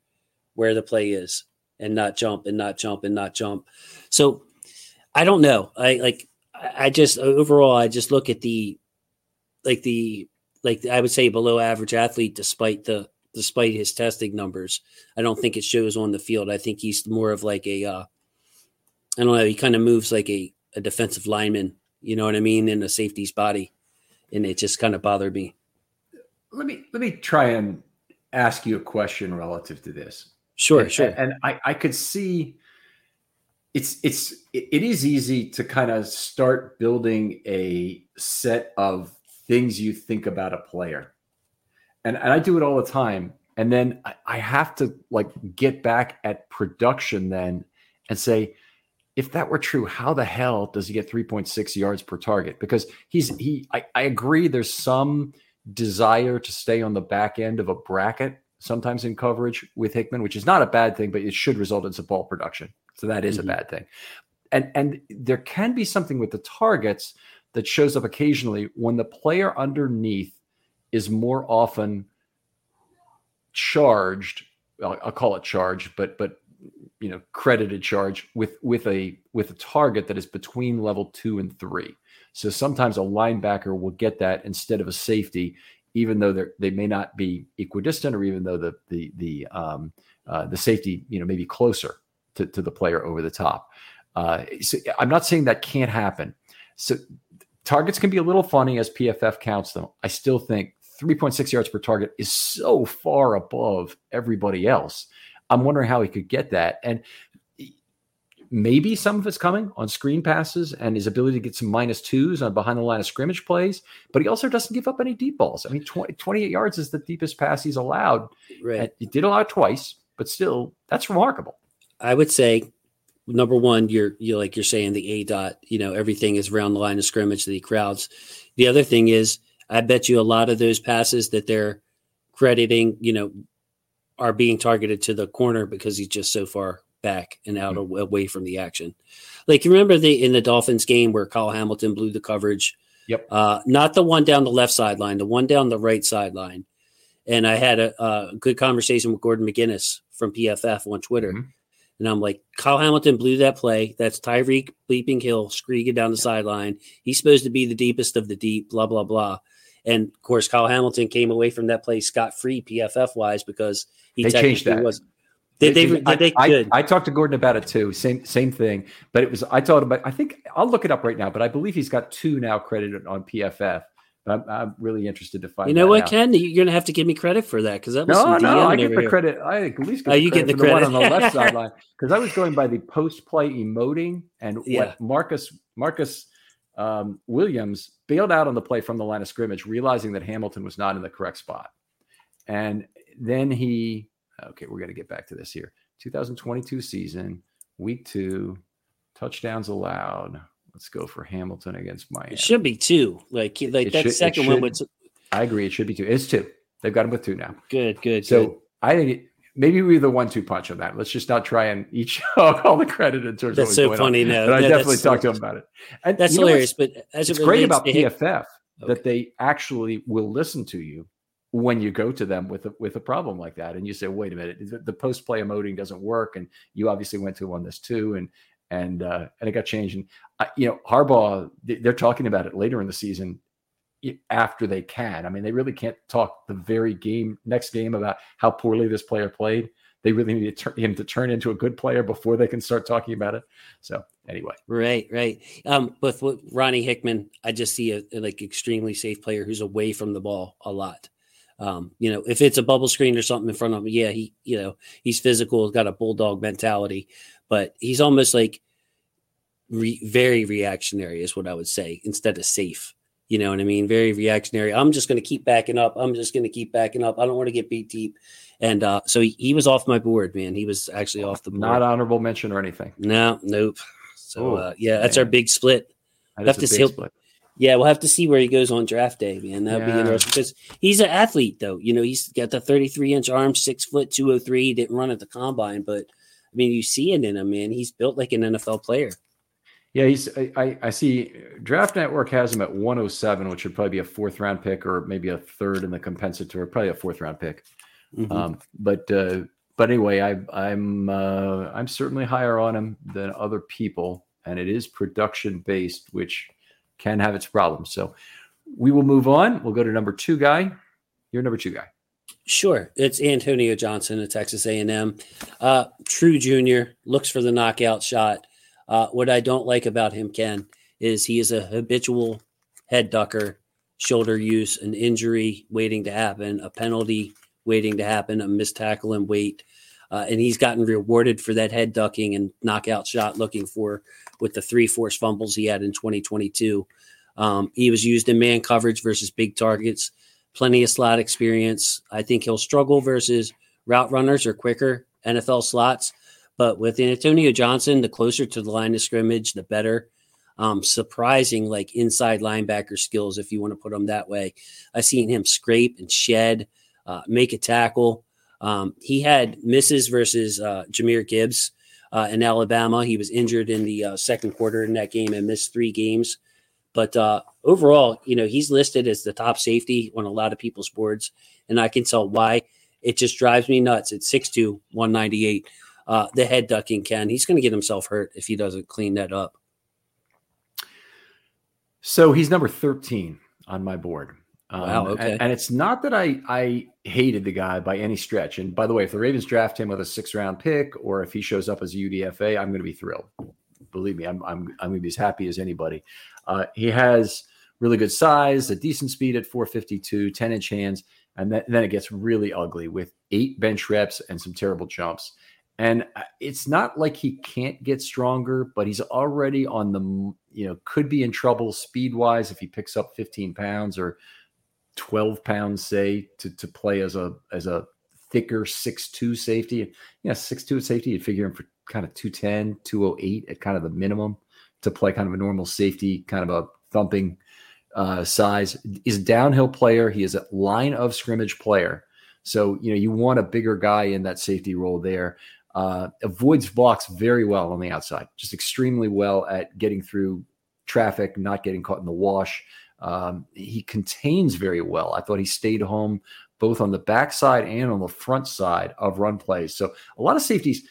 Speaker 2: where the play is and not jump and not jump and not jump. So I don't know. I like, I just overall, I just look at the, like the, like I would say below average athlete, despite the, despite his testing numbers. I don't think it shows on the field. I think he's more of like a, uh, I don't know. He kind of moves like a a defensive lineman, you know what I mean, in a safety's body. And it just kind of bothered me.
Speaker 1: Let me let me try and ask you a question relative to this.
Speaker 2: Sure,
Speaker 1: and,
Speaker 2: sure.
Speaker 1: And I, I could see it's it's it is easy to kind of start building a set of things you think about a player. And, and I do it all the time. And then I, I have to like get back at production then and say, if that were true, how the hell does he get 3.6 yards per target? Because he's he I, I, agree there's some desire to stay on the back end of a bracket sometimes in coverage with Hickman, which is not a bad thing, but it should result in some ball production. So that is mm-hmm. a bad thing. And and there can be something with the targets that shows up occasionally when the player underneath is more often charged. I'll, I'll call it charged, but but you know credited charge with with a with a target that is between level two and three. So sometimes a linebacker will get that instead of a safety, even though they they may not be equidistant, or even though the the the um, uh, the safety you know may be closer to, to the player over the top. Uh, so I'm not saying that can't happen. So targets can be a little funny as PFF counts them. I still think 3.6 yards per target is so far above everybody else I'm wondering how he could get that. And maybe some of it's coming on screen passes and his ability to get some minus twos on behind the line of scrimmage plays, but he also doesn't give up any deep balls. I mean, 20, 28 yards is the deepest pass he's allowed.
Speaker 2: Right.
Speaker 1: He did allow twice, but still, that's remarkable.
Speaker 2: I would say number one, you're you like you're saying the A dot, you know, everything is around the line of scrimmage that he crowds. The other thing is, I bet you a lot of those passes that they're crediting, you know, are being targeted to the corner because he's just so far back and out mm-hmm. away from the action. Like you remember the in the Dolphins game where Kyle Hamilton blew the coverage.
Speaker 1: Yep.
Speaker 2: Uh, not the one down the left sideline, the one down the right sideline. And I had a, a good conversation with Gordon McGuinness from PFF on Twitter. Mm-hmm. And I'm like, Kyle Hamilton blew that play. That's Tyreek bleeping Hill screaming down the sideline. He's supposed to be the deepest of the deep, blah, blah, blah. And of course, Kyle Hamilton came away from that play scot free PFF wise because he
Speaker 1: they changed that.
Speaker 2: was did they, did they,
Speaker 1: I, I, I, talked to Gordon about it too. Same same thing. But it was I told him. I think I'll look it up right now, but I believe he's got two now credited on PFF. I'm, I'm, really interested to find.
Speaker 2: You know what,
Speaker 1: out.
Speaker 2: Ken? You're gonna have to give me credit for that because that was
Speaker 1: no, no. I get the
Speaker 2: here.
Speaker 1: credit. I at least get
Speaker 2: oh,
Speaker 1: the
Speaker 2: you
Speaker 1: credit
Speaker 2: get the,
Speaker 1: the
Speaker 2: credit.
Speaker 1: one on the left sideline because I was going by the post play emoting and
Speaker 2: Yeah.
Speaker 1: what Marcus Marcus um, Williams bailed out on the play from the line of scrimmage, realizing that Hamilton was not in the correct spot, and then he. Okay, we're gonna get back to this here. 2022 season, week two, touchdowns allowed. Let's go for Hamilton against Miami.
Speaker 2: It should be two. Like like
Speaker 1: It
Speaker 2: that
Speaker 1: should-
Speaker 2: second one
Speaker 1: should.
Speaker 2: was
Speaker 1: I agree. It should be two. It's two. They've got him with two now.
Speaker 2: good, good.
Speaker 1: So
Speaker 2: good.
Speaker 1: I think maybe we're the one-two punch on that. Let's just not try and each all the credit in terms of
Speaker 2: That's
Speaker 1: what's
Speaker 2: so
Speaker 1: going
Speaker 2: funny.
Speaker 1: On.
Speaker 2: No,
Speaker 1: But I
Speaker 2: no,
Speaker 1: definitely talked to him about it. And
Speaker 2: that's hilarious. But as
Speaker 1: It's
Speaker 2: it
Speaker 1: great about PFF
Speaker 2: Okay.
Speaker 1: that they actually will listen to you when you go to them with a, with a problem like that, and you say, "Wait a minute, the, the post play emoting doesn't work," and you obviously went to him on this too, and and uh, and it got changed. And uh, you know, Harbaugh, they- they're talking about it later in the season after they can. I mean, they really can't talk the very game next game about how poorly this player played. They really need to turn, him to turn into a good player before they can start talking about it. So anyway,
Speaker 2: Right, right. Um, with, with Ronnie Hickman, I just see a, a, like extremely safe player who's away from the ball a lot. Um, you know, if it's a bubble screen or something in front of him, yeah, he, you know, he's physical, he's got a bulldog mentality, but he's almost like re- very reactionary, is what I would say, instead of safe. You know what I mean? Very reactionary. I'm just going to keep backing up. I'm just going to keep backing up. I don't want to get beat deep. And uh, so he, he was off my board, man. He was actually off the board.
Speaker 1: not honorable mention or anything.
Speaker 2: No, nope. So
Speaker 1: Oh,
Speaker 2: uh, yeah, that's our big split.
Speaker 1: That
Speaker 2: Have to
Speaker 1: a big
Speaker 2: see-
Speaker 1: split.
Speaker 2: Yeah, we'll have to see where he goes on draft day, man. That'd be interesting because he's an athlete, though. You know, he's got the 33 inch arm, six foot, 203. He didn't run at the combine, but I mean, you see it in him, man. He's built like an NFL player.
Speaker 1: Yeah, he's. I, I, see. Draft Network has him at 107, which would probably be a fourth round pick, or maybe a third in the compensatory, probably a fourth round pick.
Speaker 2: Mhm.
Speaker 1: Um, but uh, but anyway, I, I'm uh, I'm certainly higher on him than other people, and it is production based, which can have its problems. So we will move on. We'll go to number two guy. You're number two guy.
Speaker 2: Sure, it's Antonio Johnson at Texas A&M. Uh, true junior, looks for the knockout shot. Uh, what I don't like about him, Ken, is he is a habitual head ducker, shoulder use, an injury waiting to happen, a penalty waiting to happen, a missed tackle and wait. Uh, and he's gotten rewarded for that head ducking and knockout shot looking for with the three forced fumbles he had in 2022. Um, he was used in man coverage versus big targets plenty of slot experience. I think he'll struggle versus route runners or quicker NFL slots. But with Antonio Johnson, the closer to the line of scrimmage, the better. Um, surprising, like inside linebacker skills, if you want to put them that way. I've seen him scrape and shed, uh, make a tackle. Um, he had misses versus uh, Jahmyr Gibbs uh, in Alabama. He was injured in the uh, second quarter in that game and missed three games. But uh, overall, you know, he's listed as the top safety on a lot of people's boards, and I can tell why. It just drives me nuts. At 6'2", 198, uh, the head ducking Ken. He's going to get himself hurt if he doesn't clean that up.
Speaker 1: So he's number 13 on my board. Um,
Speaker 2: Wow, okay.
Speaker 1: And, and it's not that I I hated the guy by any stretch. And by the way, if the Ravens draft him with a six round pick, or if he shows up as a UDFA, I'm going to be thrilled. Believe me, I'm I'm I'm going to be as happy as anybody. Uh, he has really good size, a decent speed at 452, 10 inch hands, and then, then it gets really ugly with eight bench reps and some terrible jumps. And uh, it's not like he can't get stronger, but he's already on the, you know, could be in trouble speed wise if he picks up 15 pounds or 12 pounds, say, to, to play as a, as a thicker six-two safety. Yeah, six-two safety, you'd figure him for kind of 210, 208 at kind of the minimum to play kind of a normal safety, kind of a thumping uh, size. Is downhill player. He is a line of scrimmage player. So, you know, you want a bigger guy in that safety role there. Uh, avoids blocks very well on the outside, just extremely well at getting through traffic, not getting caught in the wash. Um, he contains very well. I thought he stayed home both on the backside and on the front side of run plays. So a lot of safeties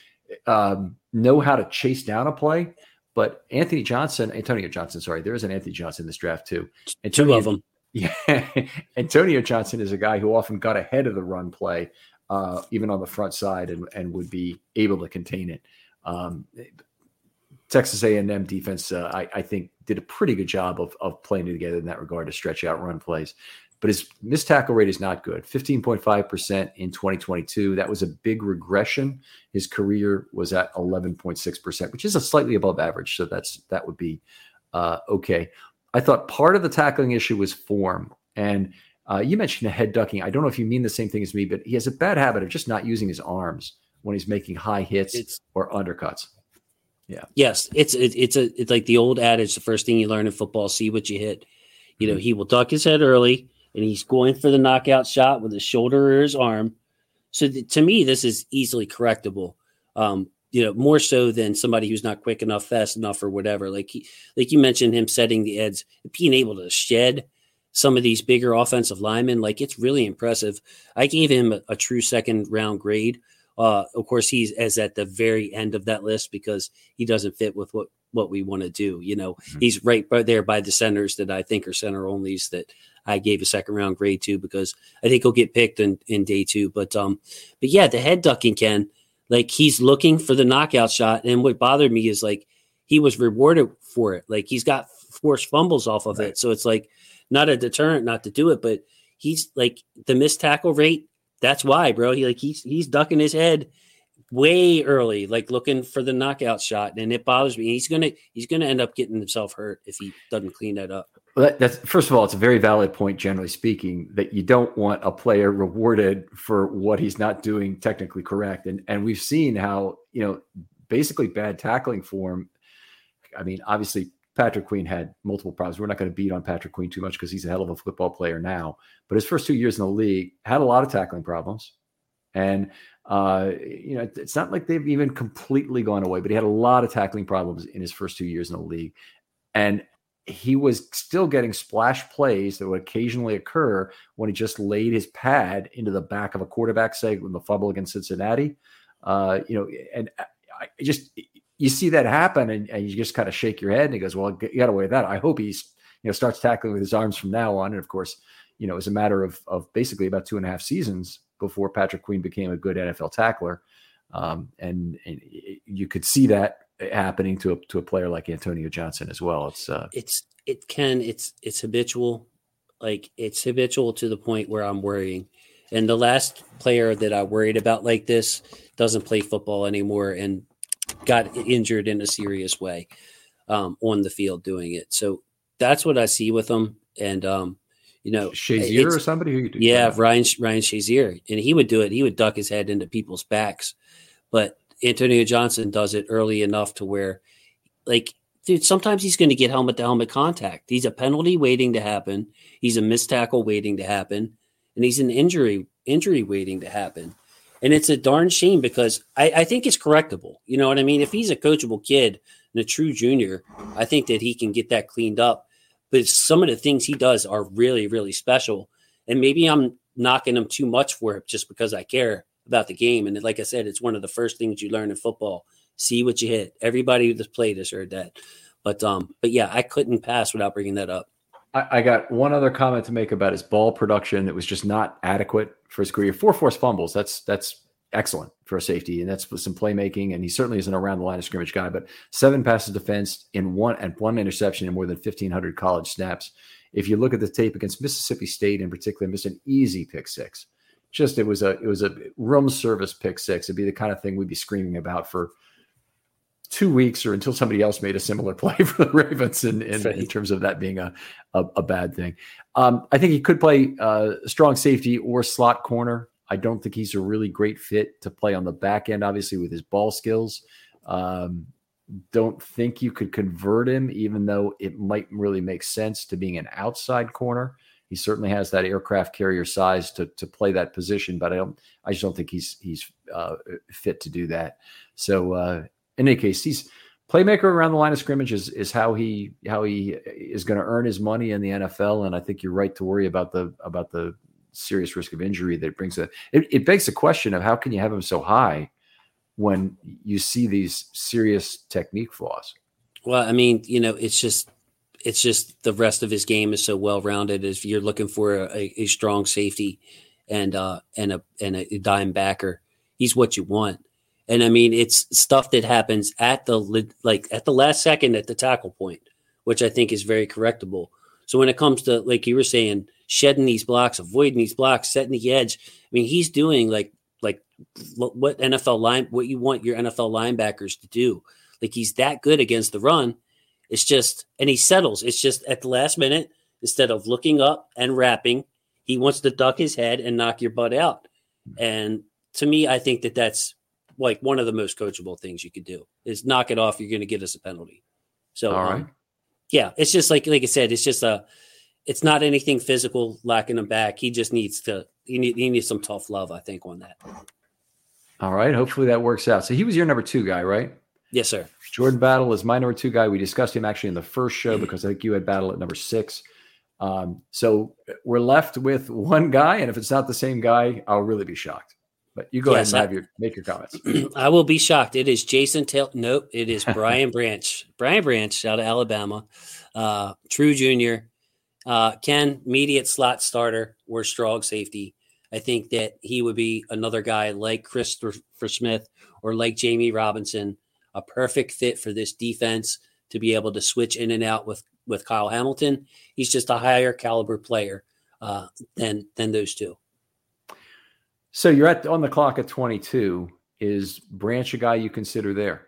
Speaker 1: um, know how to chase down a play, but Anthony Johnson, Antonio Johnson, sorry, there is an Anthony Johnson in this draft too.
Speaker 2: Antonio, Two of them.
Speaker 1: Yeah, Antonio Johnson is a guy who often got ahead of the run play uh, even on the front side, and, and would be able to contain it. Um, Texas A&M defense, uh, I, I, think, did a pretty good job of, of playing together in that regard to stretch out run plays. But his missed tackle rate is not good. 15.5% in 2022. That was a big regression. His career was at 11.6%, which is a slightly above average. So that's that would be uh, okay. I thought part of the tackling issue was form. And uh, you mentioned a head ducking. I don't know if you mean the same thing as me, but he has a bad habit of just not using his arms when he's making high hits it's, or undercuts. Yeah.
Speaker 2: Yes, it's it, it's a it's like the old adage: the first thing you learn in football, see what you hit. You know, mm-hmm. he will duck his head early, and he's going for the knockout shot with his shoulder or his arm. So th- to me, this is easily correctable. Um, you know, more so than somebody who's not quick enough, fast enough, or whatever. Like he, like you mentioned, him setting the edge, being able to shed some of these bigger offensive linemen. Like it's really impressive. I gave him a, a true second round grade. Uh, of course, he's as at the very end of that list because he doesn't fit with what what we want to do. You know, mm-hmm. he's right there by the centers that I think are center onlys that I gave a second round grade to because I think he'll get picked in, in day two. But um, but yeah, the head ducking Ken, like he's looking for the knockout shot, and what bothered me is like he was rewarded for it. Like he's got forced fumbles off of right. it, so it's like not a deterrent not to do it, but he's like the missed tackle rate. That's why, bro. He like he's he's ducking his head way early, like looking for the knockout shot, and it bothers me. He's gonna he's gonna end up getting himself hurt if he doesn't clean that up.
Speaker 1: Well, that, that's first of all, it's a very valid point, generally speaking, that you don't want a player rewarded for what he's not doing technically correct, and and we've seen how you know basically bad tackling form. I mean, obviously Patrick Queen had multiple problems. We're not going to beat on Patrick Queen too much because he's a hell of a football player now. But his first two years in the league had a lot of tackling problems, and uh, you know it's not like they've even completely gone away. But he had a lot of tackling problems in his first two years in the league, and he was still getting splash plays that would occasionally occur when he just laid his pad into the back of a quarterback, say when the fumble against Cincinnati. Uh, you know, and I just you see that happen and, and you just kind of shake your head and he goes, well, you got away with that. I hope he's, you know, starts tackling with his arms from now on. And of course, you know, it was a matter of, of basically about two and a half seasons before Patrick Queen became a good NFL tackler. Um, and, and you could see that happening to a, to a player like Antonio Johnson as well. It's, uh,
Speaker 2: it's, it can, it's, it's habitual. Like it's habitual to the point where I'm worrying. And the last player that I worried about like this doesn't play football anymore. And got injured in a serious way um, on the field doing it. So that's what I see with him. And um, you know,
Speaker 1: Shazier or somebody who
Speaker 2: yeah, that. Ryan Ryan Shazier, and he would do it. He would duck his head into people's backs, but Antonio Johnson does it early enough to where, like, dude, sometimes he's going to get helmet to helmet contact. He's a penalty waiting to happen. He's a missed tackle waiting to happen, and he's an injury injury waiting to happen. And it's a darn shame because I, I think it's correctable. You know what I mean? If he's a coachable kid and a true junior, I think that he can get that cleaned up. But some of the things he does are really, really special. And maybe I'm knocking him too much for it just because I care about the game. And like I said, it's one of the first things you learn in football. See what you hit. Everybody who's played has heard that. But um, but yeah, I couldn't pass without bringing that up.
Speaker 1: I, I got one other comment to make about his ball production that was just not adequate for his career. Four forced fumbles. That's that's excellent for a safety, and that's with some playmaking. And he certainly isn't around the line of scrimmage guy. But seven passes defense in one and one interception in more than fifteen hundred college snaps. If you look at the tape against Mississippi State in particular, missed an easy pick six. just it was a it was a room service pick six. It'd be the kind of thing we'd be screaming about for two weeks or until somebody else made a similar play for the Ravens in, in, in terms of that being a, a, a bad thing. Um, I think he could play uh, strong safety or slot corner. I don't think he's a really great fit to play on the back end, obviously, with his ball skills. Um, don't think you could convert him, even though it might really make sense to being an outside corner. He certainly has that aircraft carrier size to to play that position, but I don't. I just don't think he's he's uh, fit to do that. So uh, in any case, he's playmaker around the line of scrimmage is is how he how he is going to earn his money in the NFL. And I think you're right to worry about the about the serious risk of injury that brings. A, it, it begs the question of how can you have him so high when you see these serious technique flaws.
Speaker 2: Well, I mean, you know, it's just it's just the rest of his game is so well rounded. If you're looking for a, a strong safety and uh, and a and a dime backer, he's what you want. And I mean, it's stuff that happens at the like at the last second at the tackle point, which I think is very correctable. So when it comes to like you were saying, shedding these blocks, avoiding these blocks, setting the edge, I mean, he's doing like like what NFL line what you want your NFL linebackers to do. Like he's that good against the run it's just, and he settles. It's just at the last minute, instead of looking up and wrapping, he wants to duck his head and knock your butt out. And to me, I think that that's like one of the most coachable things you could do is knock it off. You're going to get us a penalty. So,
Speaker 1: all right. Um,
Speaker 2: yeah, it's just like, like I said, it's just a, it's not anything physical lacking him back. He just needs to, he, need, he needs some tough love, I think, on that.
Speaker 1: All right. Hopefully that works out. So he was your number two guy, right?
Speaker 2: Yes, sir.
Speaker 1: Jordan Battle is my number two guy. We discussed him actually in the first show because I think you had Battle at number six. Um, so we're left with one guy, and if it's not the same guy, I'll really be shocked. But you go yes, ahead and I, have your make your comments.
Speaker 2: I will be shocked. It is Jason Taylor. Nope, it is Brian Branch. Brian Branch out of Alabama, uh, true junior. Uh, Ken, immediate slot starter or strong safety. I think that he would be another guy like Christopher Smith or like Jammie Robinson a perfect fit for this defense to be able to switch in and out with with Kyle Hamilton. He's just a higher caliber player uh, than than those two.
Speaker 1: So you're at on the clock at 22. Is Branch a guy you consider there?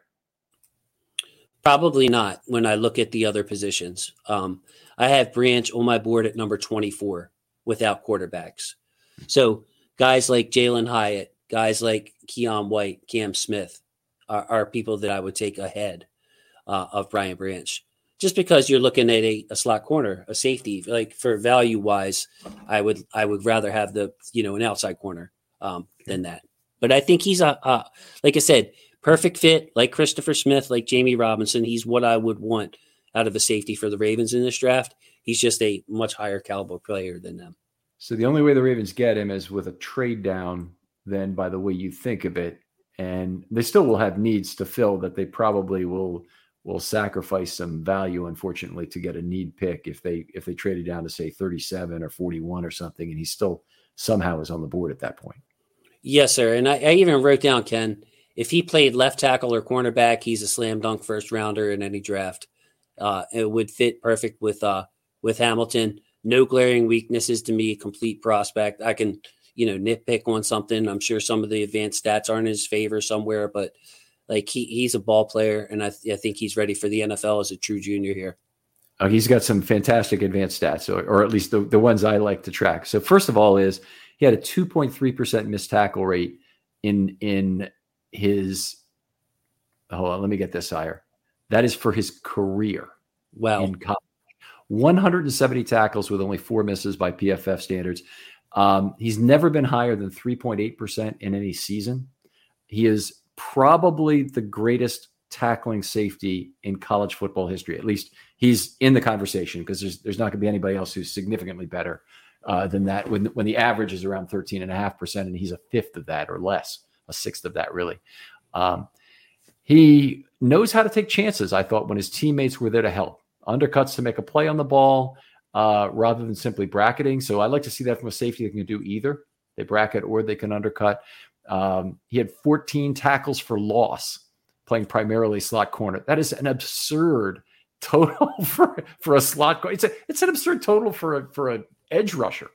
Speaker 2: Probably not. When I look at the other positions, um, I have Branch on my board at number 24 without quarterbacks. So guys like Jalin Hyatt, guys like Keion White, Cam Smith, are, are people that I would take ahead uh, of Brian Branch. Just because you're looking at a, a slot corner, a safety, like for value wise, I would I would rather have the you know an outside corner um, than that. But I think he's a, a like I said, perfect fit, like Christopher Smith, like Jammie Robinson. He's what I would want out of a safety for the Ravens in this draft. He's just a much higher caliber player than them.
Speaker 1: So the only way the Ravens get him is with a trade down. Then, by the way you think of it, and they still will have needs to fill that they probably will will sacrifice some value unfortunately to get a need pick if they if they traded down to say 37 or 41 or something and he still somehow is on the board at that point
Speaker 2: yes sir and i, I even wrote down ken if he played left tackle or cornerback he's a slam dunk first rounder in any draft uh, it would fit perfect with uh, with hamilton no glaring weaknesses to me complete prospect i can you know nitpick on something. I'm sure some of the advanced stats aren't in his favor somewhere, but like he he's a ball player, and I, th- I think he's ready for the NFL as a true junior here.
Speaker 1: Oh, he's got some fantastic advanced stats, or, or at least the, the ones I like to track. So first of all, is he had a 2.3 percent missed tackle rate in in his. Hold on, let me get this higher. That is for his career.
Speaker 2: Well, In
Speaker 1: college. 170 tackles with only four misses by PFF standards. Um, he's never been higher than 3.8% in any season. He is probably the greatest tackling safety in college football history. At least he's in the conversation because there's there's not going to be anybody else who's significantly better uh, than that. When when the average is around 13 and a half percent, and he's a fifth of that or less, a sixth of that really. Um, he knows how to take chances. I thought when his teammates were there to help, undercuts to make a play on the ball, uh, rather than simply bracketing. So I like to see that from a safety that can do either. They bracket or they can undercut. Um, he had 14 tackles for loss, playing primarily slot corner. That is an absurd total for, for a slot. It's a it's an absurd total for a for an edge rusher.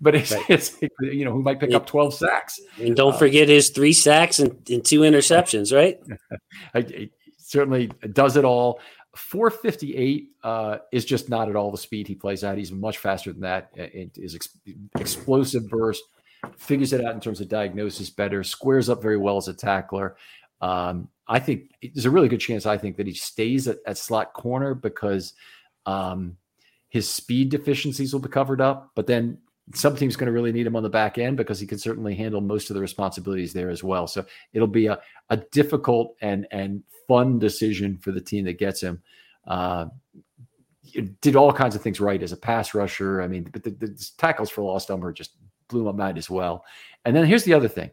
Speaker 1: but it's, right. it's you know who might pick it, up 12 sacks.
Speaker 2: And don't uh, forget his three sacks and, and two interceptions, right?
Speaker 1: I, certainly does it all. 458 uh, is just not at all the speed he plays at. He's much faster than that. It is ex- explosive burst, figures it out in terms of diagnosis better, squares up very well as a tackler. Um, I think there's a really good chance. I think that he stays at, at slot corner because um, his speed deficiencies will be covered up. But then some team's going to really need him on the back end because he can certainly handle most of the responsibilities there as well. So it'll be a, a difficult and and fun decision for the team that gets him. Uh, did all kinds of things right as a pass rusher. I mean, but the, the tackles for lost number just blew my mind as well. And then here's the other thing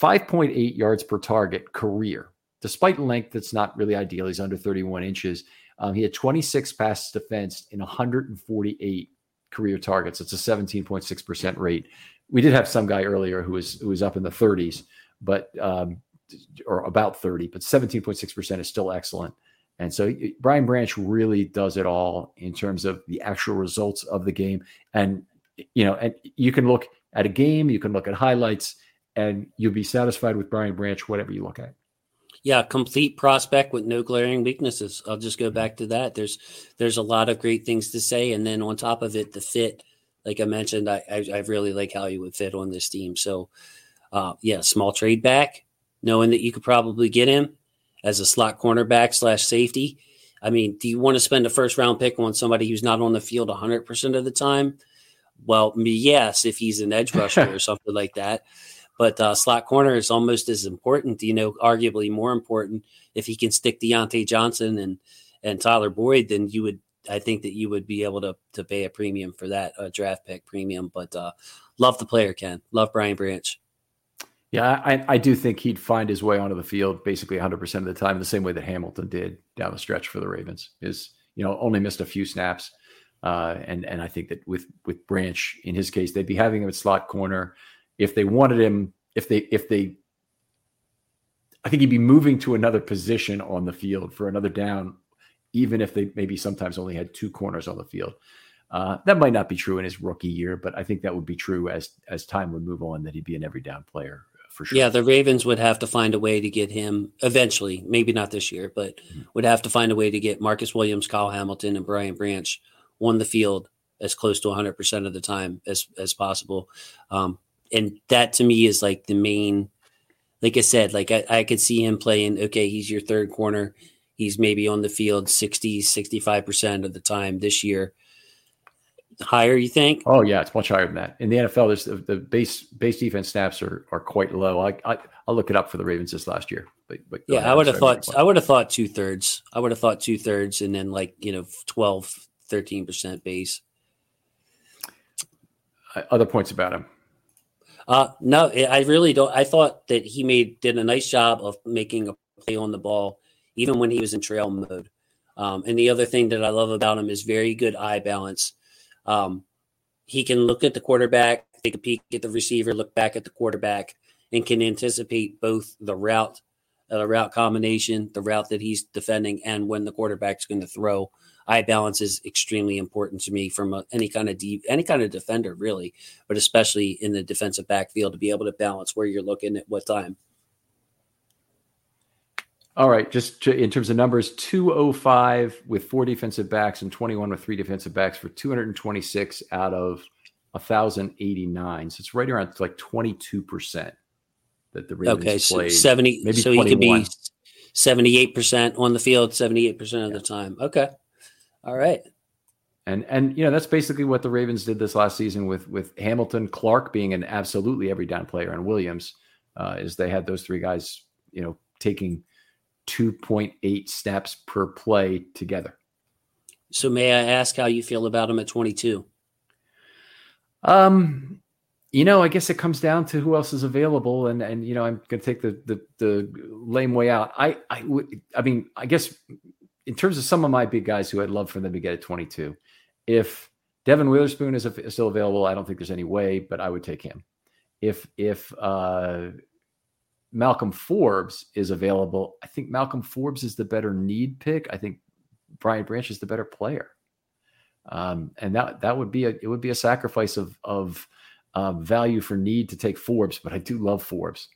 Speaker 1: 5.8 yards per target career. Despite length, that's not really ideal. He's under 31 inches. Um, he had 26 passes defensed in 148 career targets. It's a 17.6% rate. We did have some guy earlier who was who was up in the 30s, but um, or about 30, but 17.6% is still excellent. And so Brian Branch really does it all in terms of the actual results of the game. And you know, and you can look at a game, you can look at highlights, and you'll be satisfied with Brian Branch, whatever you look at.
Speaker 2: Yeah, complete prospect with no glaring weaknesses. I'll just go back to that. There's there's a lot of great things to say, and then on top of it, the fit. Like I mentioned, I I, I really like how he would fit on this team. So, uh, yeah, small trade back, knowing that you could probably get him as a slot cornerback slash safety. I mean, do you want to spend a first round pick on somebody who's not on the field 100% of the time? Well, me, yes, if he's an edge rusher or something like that. But uh, slot corner is almost as important, you know, arguably more important if he can stick Diontae Johnson and and Tyler Boyd, then you would I think that you would be able to to pay a premium for that draft pick premium. But uh, love the player, Ken. Love Brian Branch.
Speaker 1: Yeah, I, I do think he'd find his way onto the field basically 100% of the time, the same way that Hamilton did down the stretch for the Ravens. Is you know only missed a few snaps, uh, and and I think that with with Branch in his case, they'd be having him at slot corner if they wanted him, if they if they I think he'd be moving to another position on the field for another down, even if they maybe sometimes only had two corners on the field. Uh, that might not be true in his rookie year, but I think that would be true as as time would move on that he'd be an every down player for sure.
Speaker 2: Yeah, the Ravens would have to find a way to get him eventually, maybe not this year, but mm-hmm. would have to find a way to get Marcus Williams, Kyle Hamilton, and Brian Branch on the field as close to 100% of the time as as possible. Um, and that to me is like the main like I said, like I, I could see him playing, okay, he's your third corner. He's maybe on the field 60, 65% of the time this year. Higher, you think?
Speaker 1: Oh yeah, it's much higher than that. In the NFL, there's the, the base base defense snaps are are quite low. I, I will look it up for the Ravens this last year. But, but
Speaker 2: yeah, ahead. I would have thought I would have thought two thirds. I would have thought two thirds and then like, you know, 12, 13 percent base.
Speaker 1: Uh, other points about him.
Speaker 2: Uh, no, I really don't. I thought that he made did a nice job of making a play on the ball, even when he was in trail mode. Um, and the other thing that I love about him is very good eye balance. Um, he can look at the quarterback, take a peek at the receiver, look back at the quarterback, and can anticipate both the route, uh, the route combination, the route that he's defending, and when the quarterback's going to throw eye balance is extremely important to me from a, any kind of deep, any kind of defender, really, but especially in the defensive backfield to be able to balance where you're looking at what time.
Speaker 1: All right, just to, in terms of numbers, 205 with four defensive backs and 21 with three defensive backs for 226 out of 1,089. So it's right around like 22% that the Ravens okay, so played.
Speaker 2: 70, maybe so 21. he could be 78% on the field, 78% of yeah. the time. Okay. All right.
Speaker 1: And and you know that's basically what the Ravens did this last season with with Hamilton, Clark being an absolutely every down player, and Williams uh, is they had those three guys, you know, taking two point eight steps per play together.
Speaker 2: So may I ask how you feel about him at twenty two?
Speaker 1: Um, you know, I guess it comes down to who else is available, and and you know, I'm going to take the the the lame way out. I I would, I mean, I guess in terms of some of my big guys who I'd love for them to get at 22, if Devon Witherspoon is, is still available, I don't think there's any way, but I would take him. If if uh, Malcolm Forbes is available, I think Malcolm Forbes is the better need pick. I think Brian Branch is the better player. Um, and that that would be a it would be a sacrifice of of uh, value for need to take Forbes, but I do love Forbes.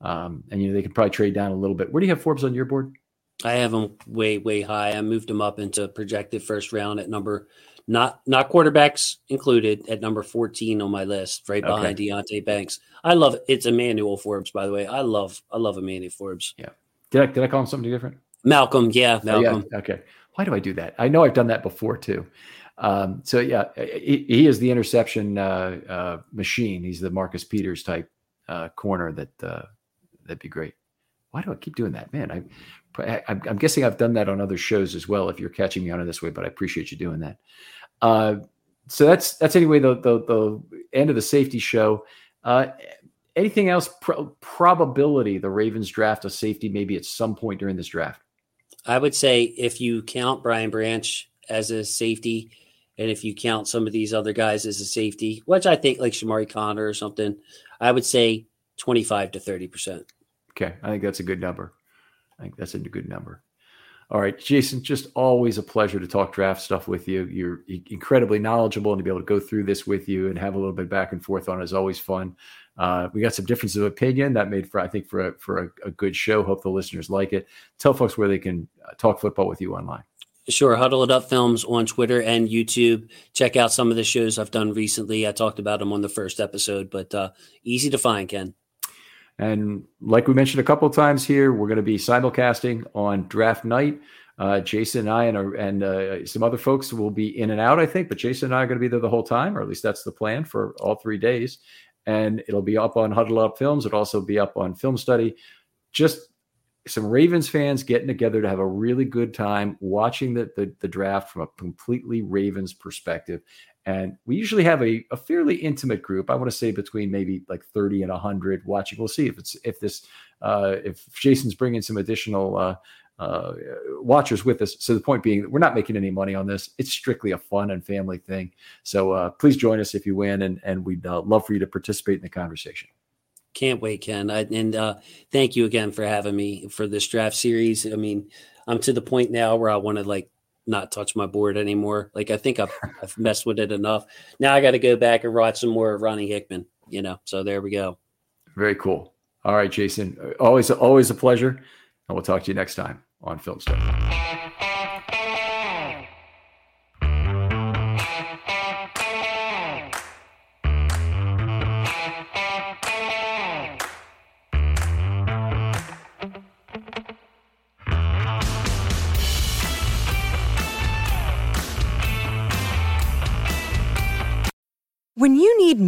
Speaker 1: Um, and you know they could probably trade down a little bit. Where do you have Forbes on your board?
Speaker 2: I have them way way high. I moved them up into projected first round at number not not quarterbacks included at number 14 on my list, right behind okay. Deonte Banks. I love. It's Emmanuel Forbes, by the way. I love I love Emmanuel Forbes.
Speaker 1: Yeah. Did I did I call him something different?
Speaker 2: Malcolm, yeah, Malcolm.
Speaker 1: Oh, yeah. Okay. Why do I do that? I know I've done that before too. Um, so yeah, he, he, is the interception uh, uh, machine. He's the Marcus Peters type uh, corner that uh, that'd be great. Why do I keep doing that, man? I, I am guessing I've done that on other shows as well. If you're catching me on it this way, but I appreciate you doing that. Uh, so that's that's anyway the, the, the end of the safety show. Uh, anything else? Pro- probability the Ravens draft a safety maybe at some point during this draft.
Speaker 2: I would say if you count Brian Branch as a safety, and if you count some of these other guys as a safety, which I think like Chamarri Conner or something, I would say twenty five to thirty percent.
Speaker 1: Okay, I think that's a good number. I think that's a good number. All right, Jason, just always a pleasure to talk draft stuff with you. You're incredibly knowledgeable, and to be able to go through this with you and have a little bit back and forth on it is always fun. Uh, we got some differences of opinion that made for, I think, for a, for a, a good show. Hope the listeners like it. Tell folks where they can uh, talk football with you online.
Speaker 2: Sure. Huddle It Up Films on Twitter and YouTube. Check out some of the shows I've done recently. I talked about them on the first episode, but uh, easy to find, Ken.
Speaker 1: And like we mentioned a couple times here, we're going to be simulcasting on draft night. Uh, Jason and I and, and uh, some other folks will be in and out, I think, but Jason and I are going to be there the whole time, or at least that's the plan for all three days. And it'll be up on Huddle Up Films. It'll also be up on Film Study. Just some Ravens fans getting together to have a really good time watching the, the, the draft from a completely Ravens perspective. And we usually have a, a fairly intimate group. I want to say between maybe like 30 and 100 watching. We'll see if it's if this uh, if Jason's bringing some additional uh, uh, watchers with us. So the point being, we're not making any money on this. It's strictly a fun and family thing. So uh, please join us if you win, and and we'd uh, love for you to participate in the conversation.
Speaker 2: Can't wait, Ken. I, and uh, thank you again for having me for this draft series. I mean, I'm to the point now where I want to like not touch my board anymore. Like I think I've, I've messed with it enough. Now I got to go back and watch some more of Ronnie Hickman. You know, so there we go.
Speaker 1: Very cool. All right, Jason. Always, always a pleasure, and we'll talk to you next time on Film Study.